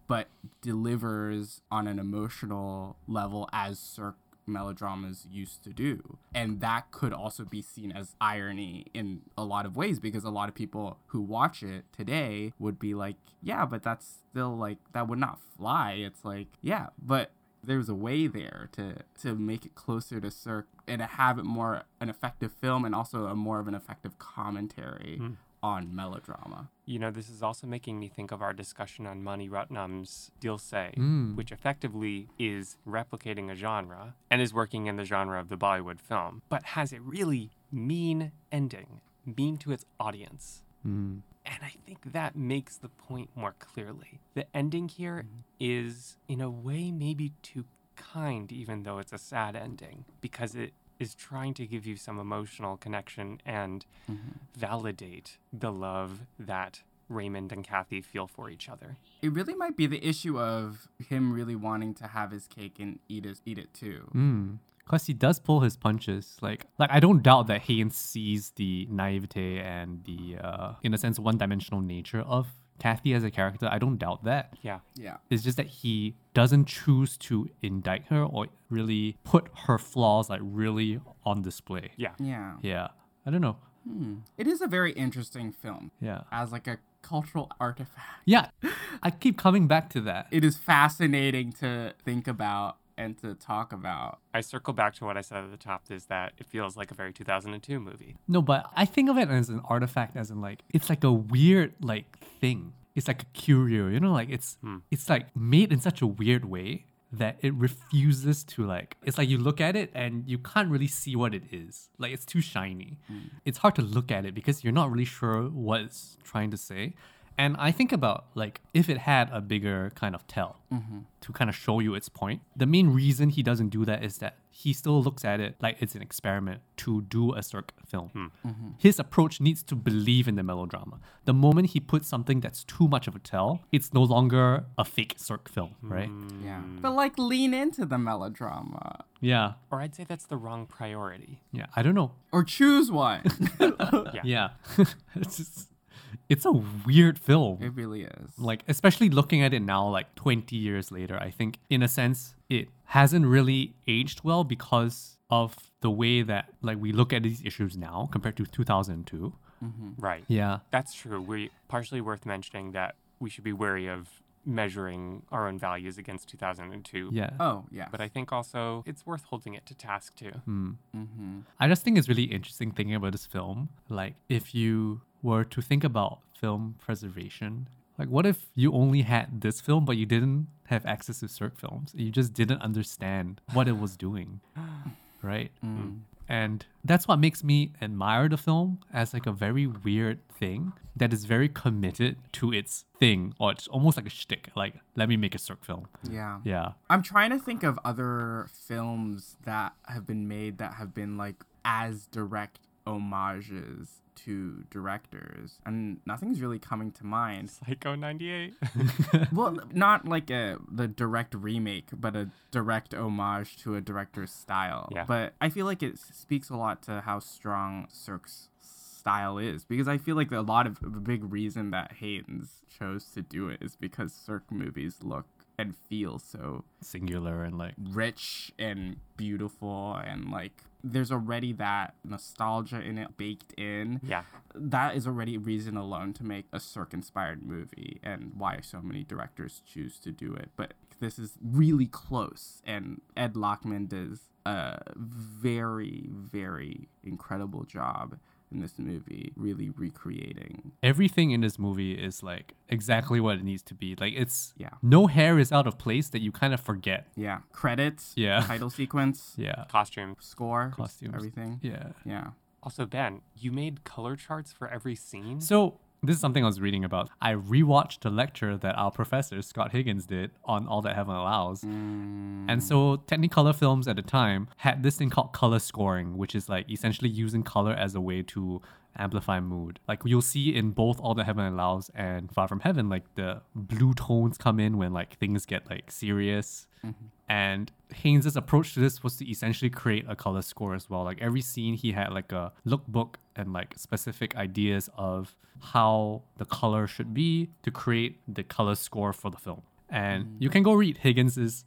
but delivers on an emotional level as sirk melodramas used to do. And that could also be seen as irony in a lot of ways because a lot of people who watch it today would be like, yeah, but that's still like that would not fly. It's like, yeah, but there's a way there to to make it closer to Sirk and to have it more an effective film and also a more of an effective commentary hmm. On melodrama. You know, this is also making me think of our discussion on Mani Ratnam's Dil Se, Mm. which effectively is replicating a genre and is working in the genre of the Bollywood film, but has a really mean ending, mean to its audience. Mm. And I think that makes the point more clearly. The ending here is, in a way, maybe too kind, even though it's a sad ending, because it is trying to give you some emotional connection and validate the love that Raymond and Kathy feel for each other. It really might be the issue of him really wanting to have his cake and eat it, eat it too. Mm. Because he does pull his punches. Like, like I don't doubt that Haynes sees the naivete and the, uh, in a sense, one-dimensional nature of Kathy as a character. I don't doubt that. Yeah. Yeah. It's just that he doesn't choose to indict her or really put her flaws like really on display. Yeah. Yeah. Yeah. I don't know. Hmm. It is a very interesting film Yeah. as like a cultural artifact. Yeah. I keep coming back to that. It is fascinating to think about and to talk about. I circle back to what I said at the top is that it feels like a very 2002 movie. No, but I think of it as an artifact, as in like it's like a weird like thing. It's like a curio, you know, like it's hmm. it's like made in such a weird way that it refuses to like. It's like you look at it and you can't really see what it is. Like it's too shiny. Hmm. It's hard to look at it because you're not really sure what it's trying to say. And I think about like if it had a bigger kind of tell mm-hmm. to kind of show you its point. The main reason he doesn't do that is that he still looks at it like it's an experiment to do a Sirk film. Hmm. Mm-hmm. His approach needs to believe in the melodrama. The moment he puts something that's too much of a tell, it's no longer a fake Sirk film, right? Hmm. Yeah. But like lean into the melodrama Yeah. Or I'd say that's the wrong priority. Yeah. I don't know. or choose one. Yeah. it's just, it's a weird film. it really is. like especially looking at it now like 20 years later i think in a sense it hasn't really aged well because of the way that like we look at these issues now compared to 2002 Right. yeah That's true. We partially worth mentioning that we should be wary of measuring our own values against 2002. yeah Oh, yeah. But I think also it's worth holding it to task too. mm-hmm. i just think it's really interesting thinking about this film like if you were to think about film preservation like what if you only had this film but you didn't have access to Sirk films you just didn't understand what it was doing right mm. And that's what makes me admire the film as like a very weird thing that is very committed to its thing, or it's almost like a shtick. Like, let me make a Sirk film. Yeah. Yeah. I'm trying to think of other films that have been made that have been like as direct homages to directors, and nothing's really coming to mind. Psycho 98. well, not like a the direct remake, but a direct homage to a director's style. Yeah. But I feel like it speaks a lot to how strong Sirk's style is because I feel like a lot of the big reason that Haynes chose to do it is because Sirk movies look and feel so Singular and like, rich and beautiful and like there's already that nostalgia in it baked in yeah. that is already a reason alone to make a Sirk inspired movie and why so many directors choose to do it. But this is really close, and Ed Lachman does a very, very incredible job in this movie, really recreating. everything in this movie is like exactly what it needs to be. Like, it's, Yeah. no hair is out of place that you kind of forget. Yeah, credits, Yeah. title sequence, Yeah. Costume. score, Costumes. everything. Yeah. Yeah. Also, Ben, you made color charts for every scene? So this is something I was reading about. I rewatched the lecture that our professor Scott Higgins did on All That Heaven Allows. Hmm. And so Technicolor films at the time had this thing called color scoring, which is like essentially using color as a way to amplify mood. Like you'll see in both All That Heaven Allows and Far From Heaven, like the blue tones come in when like things get like serious. Mm-hmm. And Haynes's approach to this was to essentially create a color score as well. Like every scene, he had like a lookbook and like specific ideas of how the color should be to create the color score for the film. And you mm. can go read Higgins's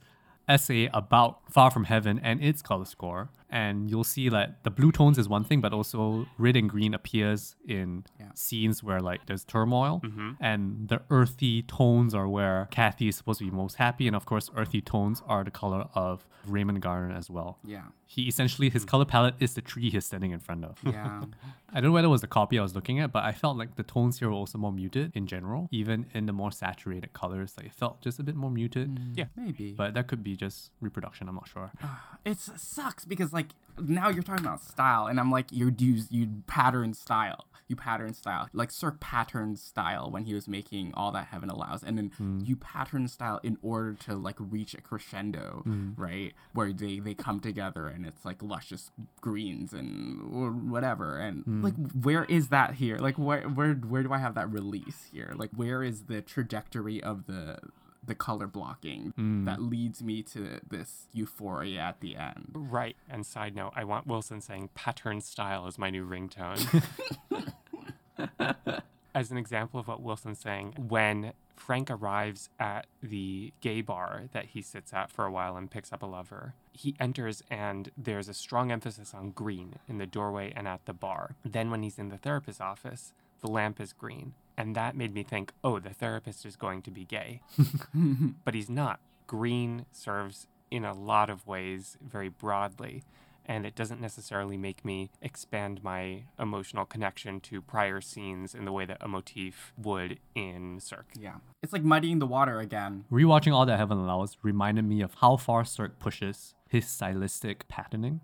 essay about Far From Heaven and its color score, and you'll see that the blue tones is one thing, but also red and green appears in Yeah. scenes where like there's turmoil, mm-hmm. and the earthy tones are where Kathy is supposed to be most happy, and of course, earthy tones are the color of Raymond Garner as well. Yeah. He essentially his mm-hmm. color palette is the tree he's standing in front of. Yeah. I don't know whether it was the copy I was looking at, but I felt like the tones here were also more muted in general, even in the more saturated colors. Like it felt just a bit more muted. Mm. Yeah. Maybe. But that could be just reproduction. I'm not sure. Ah, it sucks because like now you're talking about style and i'm like you use you pattern style. You pattern style. Like Sirk pattern style when he was making all that heaven allows and then hmm. you pattern style in order to like reach a crescendo hmm. right? Where they they come together and it's like luscious greens and whatever. And hmm. like where is that here? Like where where where do i have that release here? Like where is the trajectory of the the color blocking Mm. that leads me to this euphoria at the end. Right. And side note, I want Wilson saying pattern style is my new ringtone. As an example of what Wilson's saying, when Frank arrives at the gay bar that he sits at for a while and picks up a lover, he enters and there's a strong emphasis on green in the doorway and at the bar. Then, when he's in the therapist's office, the lamp is green. And that made me think, oh, the therapist is going to be gay. but he's not. Green serves in a lot of ways very broadly, and it doesn't necessarily make me expand my emotional connection to prior scenes in the way that a motif would in Sirk. Yeah. It's like muddying the water again. Rewatching All That Heaven Allows reminded me of how far Sirk pushes his stylistic patterning.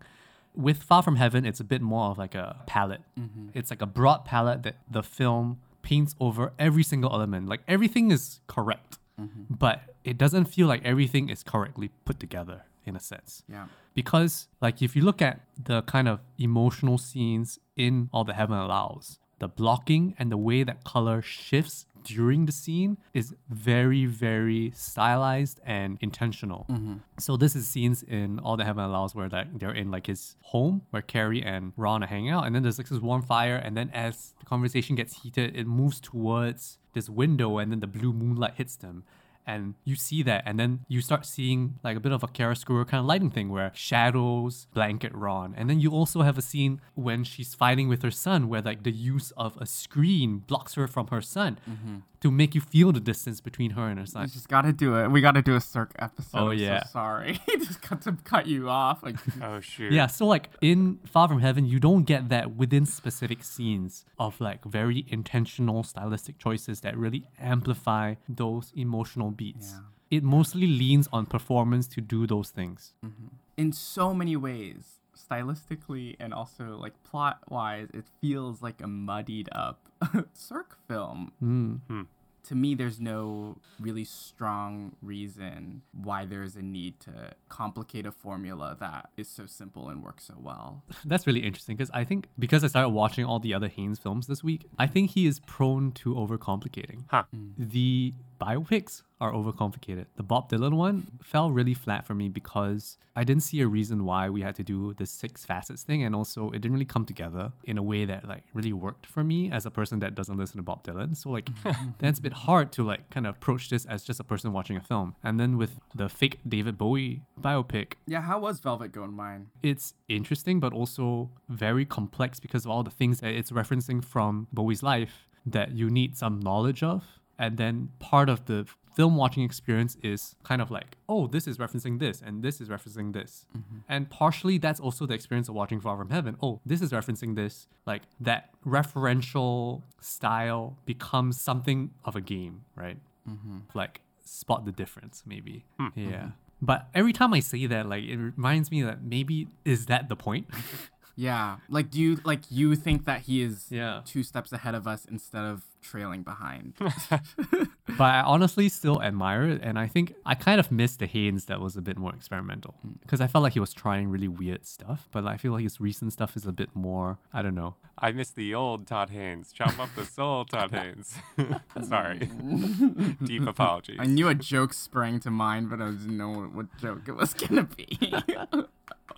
With Far From Heaven, it's a bit more of like a palette. Mm-hmm. It's like a broad palette that the film paints over every single element. Like everything is correct, mm-hmm. but it doesn't feel like everything is correctly put together in a sense Yeah. because like if you look at the kind of emotional scenes in all the heaven allows the blocking and the way that color shifts during the scene is very very stylized and intentional. Mm-hmm. So this is scenes in all the heaven allows where like they're in like his home where carrie and ron are hanging out and then there's like this warm fire and then as the conversation gets heated it moves towards this window and then the blue moonlight hits them and you see that and then you start seeing like a bit of a chiaroscuro kind of lighting thing where shadows blanket Ron. And then you also have a scene when she's fighting with her son where like the use of a screen blocks her from her son mm-hmm. To make you feel the distance between her and her son We just gotta do it. We gotta do a Sirk episode. Oh, I'm so yeah. sorry. just got to cut you off. Like Oh, shoot. yeah so like in Far From Heaven you don't get that within specific scenes of like very intentional stylistic choices that really amplify those emotional beats Yeah. it mostly leans on performance to do those things mm-hmm. in so many ways, stylistically and also like plot wise, it feels like a muddied up Sirk film. Mm. To me, there's no really strong reason why there's a need to complicate a formula that is so simple and works so well. That's really interesting because I think because I started watching all the other Haynes films this week, I think he is prone to overcomplicating. Huh. The biopics are overcomplicated. The Bob Dylan one fell really flat for me because I didn't see a reason why we had to do the six facets thing, and also it didn't really come together in a way that like really worked for me as a person that doesn't listen to Bob Dylan. So like that's a bit hard to like kind of approach this as just a person watching a film. And then with the fake David Bowie biopic, Yeah, how was Velvet Goldmine? it's interesting but also very complex because of all the things that it's referencing from Bowie's life that you need some knowledge of. And then part of the film watching experience is kind of like, oh, this is referencing this and this is referencing this. Mm-hmm. And partially that's also the experience of watching Far From Heaven. Oh, this is referencing this. Like that referential style becomes something of a game, right? Mm-hmm. Like spot the difference, maybe. Hmm, yeah. Mm-hmm. But every time I say that, like it reminds me that maybe is that the point? Yeah, like do you like you think that he is Yeah. two steps ahead of us instead of trailing behind? but I honestly still admire it, and I think I kind of miss the Haynes that was a bit more experimental hmm. because I felt like he was trying really weird stuff. But I feel like his recent stuff is a bit more, I don't know. I miss the old Todd Haynes. Chop up the soul, Todd Haynes. Sorry. Deep apologies. I knew a joke sprang to mind, but I didn't know what, what joke it was gonna be.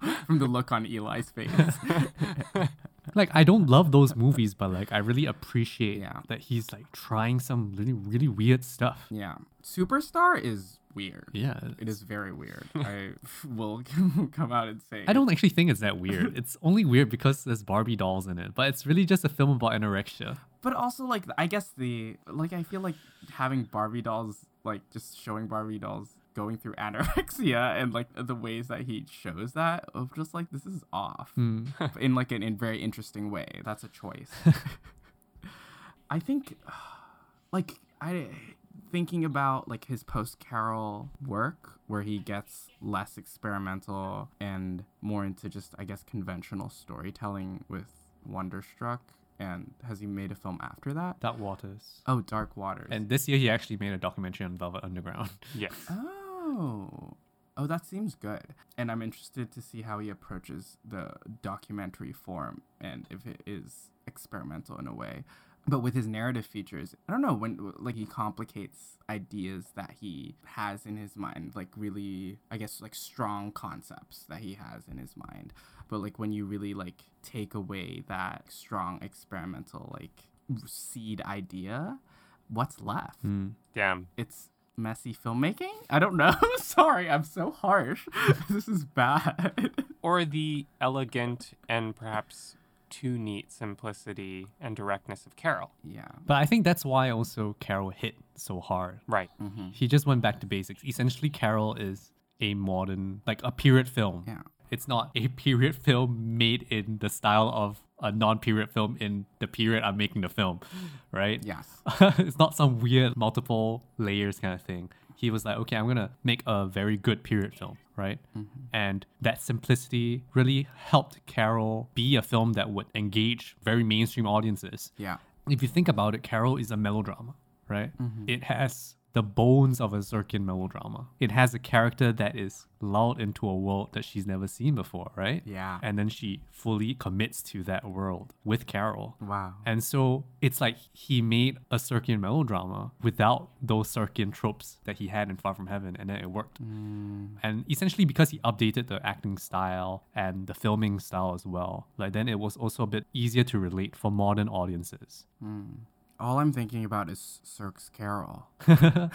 From the look on Eli's face. Like I don't love those movies, but like I really appreciate Yeah. that he's like trying some really really weird stuff. yeah, Superstar is weird. Yeah, It is very weird. I will come out and say. I don't actually think it's that weird. it's only weird because there's Barbie dolls in it, but it's really just a film about anorexia. But also, like, I guess the like, I feel like having Barbie dolls, like, just showing Barbie dolls going through anorexia and like the ways that he shows that of just like this is off Hmm. in like an in very interesting way. That's a choice. I think, like, I thinking about like his post Carol work where he gets less experimental and more into just I guess conventional storytelling with Wonderstruck. And has he made a film after that? Dark Waters. Oh, Dark Waters. And this year he actually made a documentary on Velvet Underground. yes. oh, oh, that seems good. And I'm interested to see how he approaches the documentary form and if it is experimental in a way. but with his narrative features, I don't know when like he complicates ideas that he has in his mind, like really, I guess like strong concepts that he has in his mind. But like when you really like take away that strong experimental like seed idea, what's left? Hmm. Damn. It's messy filmmaking. I don't know. Sorry, I'm so harsh. this is bad. Or the elegant and perhaps too neat simplicity and directness of Carol. yeah. But I think that's why also Carol hit so hard. Right. Mm-hmm. He just went back to basics. Essentially, Carol is a modern, like a period film. Yeah. It's not a period film made in the style of a non-period film in the period I'm making the film, right? Yes. it's not some weird multiple layers kind of thing. He was like, okay, I'm gonna make a very good period film, right? Mm-hmm. And that simplicity really helped Carol be a film that would engage very mainstream audiences. Yeah. If you think about it, Carol is a melodrama, right? Mm-hmm. It has the bones of a Sirkian melodrama. It has a character that is lulled into a world that she's never seen before, right? Yeah. And then she fully commits to that world with Carol. Wow. And so it's like he made a Sirkian melodrama without those Sirkian tropes that he had in Far From Heaven, and then it worked. Mm. And essentially, because he updated the acting style and the filming style as well, like then it was also a bit easier to relate for modern audiences. Mm. All I'm thinking about is Sirk's Carol. that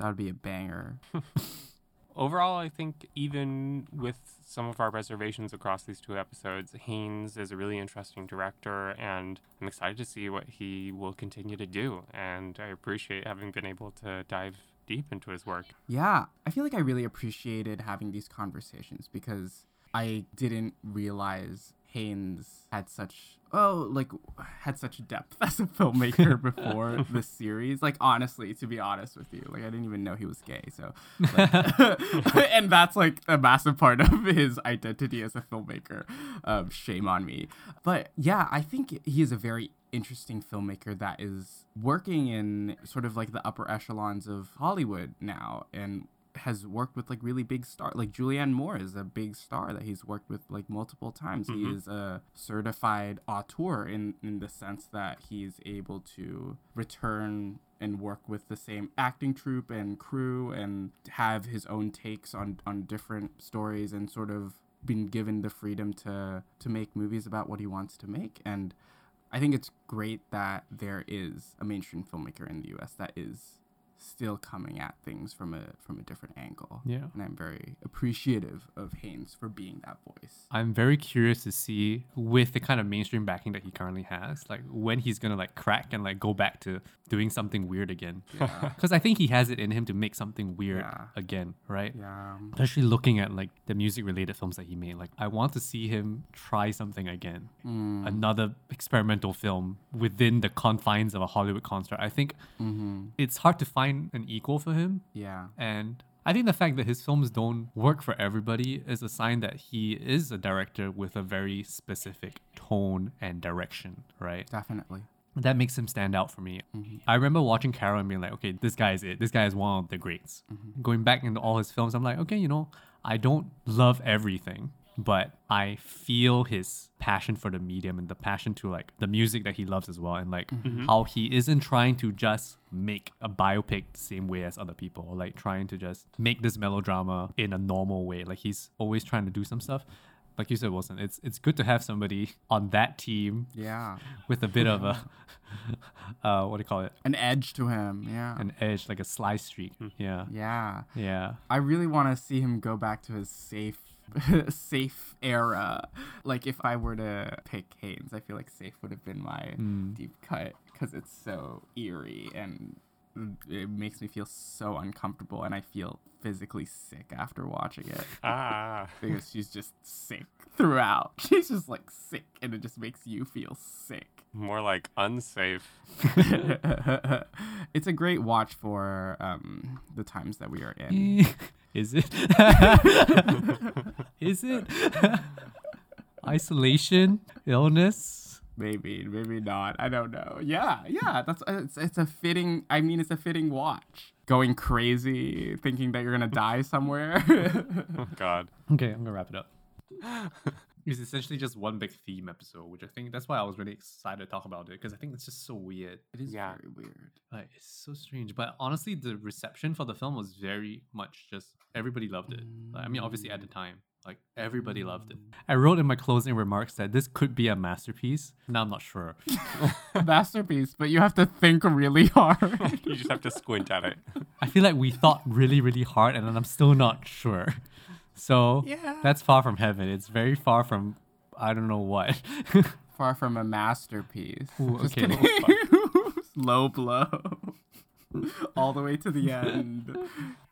would be a banger. Overall, I think even with some of our reservations across these two episodes, Haynes is a really interesting director, and I'm excited to see what he will continue to do. And I appreciate having been able to dive deep into his work. Yeah, I feel like I really appreciated having these conversations because I didn't realize Haynes had such oh like had such depth as a filmmaker before this series. Like honestly, to be honest with you, like I didn't even know he was gay. So, like, and that's like a massive part of his identity as a filmmaker. Um, shame on me. But yeah, I think he is a very interesting filmmaker that is working in sort of like the upper echelons of Hollywood now and has worked with like really big star like Julianne Moore is a big star that he's worked with like multiple times. He mm-hmm. is a certified auteur in in the sense that he's able to return and work with the same acting troupe and crew and have his own takes on on different stories and sort of been given the freedom to to make movies about what he wants to make. And I think it's great that there is a mainstream filmmaker in the US that is still coming at things from a from a different angle. Yeah. And I'm very appreciative of Haynes for being that voice. I'm very curious to see with the kind of mainstream backing that he currently has, like when he's gonna like crack and like go back to doing something weird again. Because I think he has it in him to make something weird Yeah. again, right? Yeah. Especially looking at like the music related films that he made. Like I want to see him try something again. Mm. Another experimental film within the confines of a Hollywood construct. I think Mm-hmm. it's hard to find an equal for him. Yeah. And I think the fact that his films don't work for everybody is a sign that he is a director with a very specific tone and direction, right? Definitely. That makes him stand out for me. Mm-hmm. I remember watching Carol and being like, okay, this guy is it. This guy is one of the greats. Mm-hmm. Going back into all his films, I'm like, okay, you know, I don't love everything, but I feel his passion for the medium and the passion to like the music that he loves as well, and like Mm-hmm. how he isn't trying to just make a biopic the same way as other people, or like trying to just make this melodrama in a normal way. Like he's always trying to do some stuff. Like you said, Wilson, it's it's good to have somebody on that team Yeah. with a bit of a uh what do you call it An edge to him. Yeah. an edge like a sly streak yeah yeah. yeah I really want to see him go back to his safe safe era. Like if I were to pick Haynes, I feel like safe would have been my deep cut because it's so eerie and it makes me feel so uncomfortable and I feel physically sick after watching it Ah. because she's just sick throughout. She's just like sick and it just makes you feel sick. More like unsafe. it's a great watch for um, the times that we are in. Is it is it isolation illness Maybe, maybe not. I don't know. Yeah, yeah. That's it's, it's a fitting. I mean, it's a fitting watch. Going crazy, thinking that you're gonna die somewhere. Oh, God. okay i'm gonna wrap it up It's essentially just one big theme episode, which I think that's why I was really excited to talk about it because I think it's just so weird. It is Yeah. very weird. Like it's so strange. But honestly, the reception for the film was very much just everybody loved it. Like, I mean, obviously at the mm. time, like everybody loved it. I wrote in my closing remarks that this could be a masterpiece. Now I'm not sure. Masterpiece, but you have to think really hard. You just have to squint at it. I feel like we thought really, really hard, and I'm still not sure. So Yeah. that's far from heaven. It's very far from I don't know what. Far from a masterpiece. Ooh, okay. Low blow. All the way to the end.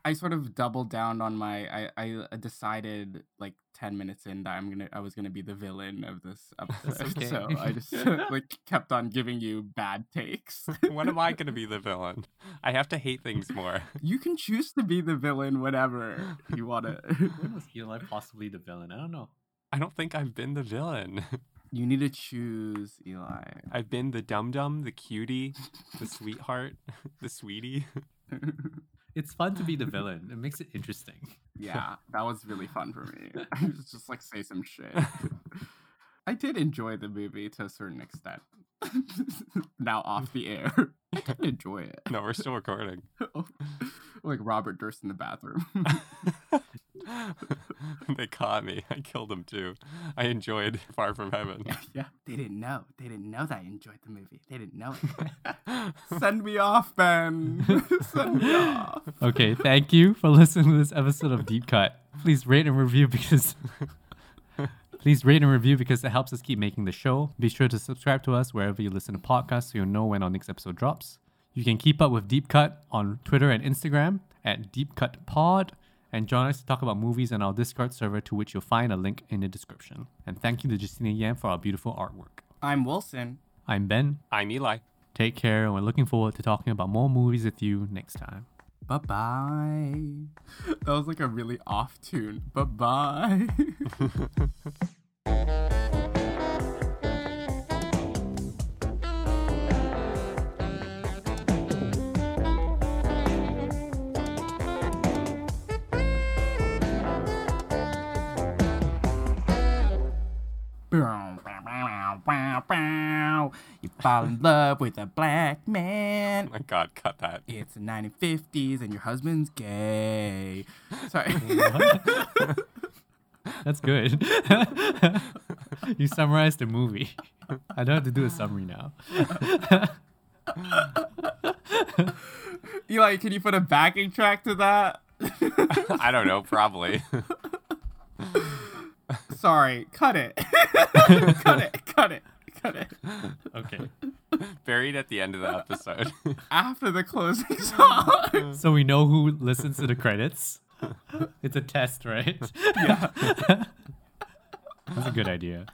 I sort of doubled down on my I, I uh, decided like 10 minutes in that I'm gonna I was gonna be the villain of this episode. okay. So I just like kept on giving you bad takes. when am I going to be the villain? I have to hate things more. you can choose to be the villain whenever you wanna. when was Eli possibly the villain? I don't know. I don't think I've been the villain. You need to choose Eli. I've been the dum dum, the cutie, the sweetheart, the sweetie. It's fun to be the villain. It makes it interesting. Yeah, that was really fun for me. I was just like say some shit. I did enjoy the movie to a certain extent. now off the air. I did enjoy it. No, we're still recording. Oh, like Robert Durst in the bathroom. they caught me. I killed them too. I enjoyed Far From Heaven. yeah. They didn't know. They didn't know that I enjoyed the movie. They didn't know it. Send me off, Ben. Send me off. Okay, thank you for listening to this episode of Deep Cut. Please rate and review because please rate and review because it helps us keep making the show. Be sure to subscribe to us wherever you listen to podcasts so you'll know when our next episode drops. You can keep up with Deep Cut on Twitter and Instagram at Deep Cut Pod and join us to talk about movies on our Discord server to which you'll find a link in the description. And thank you to Justina Yan for our beautiful artwork. I'm Wilson. I'm Ben. I'm Eli. Take care and we're looking forward to talking about more movies with you next time. Bye bye. That was like a really off tune. Bye bye. fall in love with a black man. Oh my god, cut that. It's the 1950s and your husband's gay. Sorry. That's good. you summarized the movie. I don't have to do a summary now. Eli, can you put a backing track to that? I don't know, probably. Sorry, cut it. cut it, cut it, cut it. Okay. Buried at the end of the episode. After the closing song. So we know who listens to the credits. It's a test, right? yeah. That's a good idea.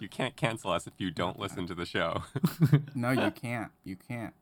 you can't cancel us if you don't listen to the show. No, you can't. You can't.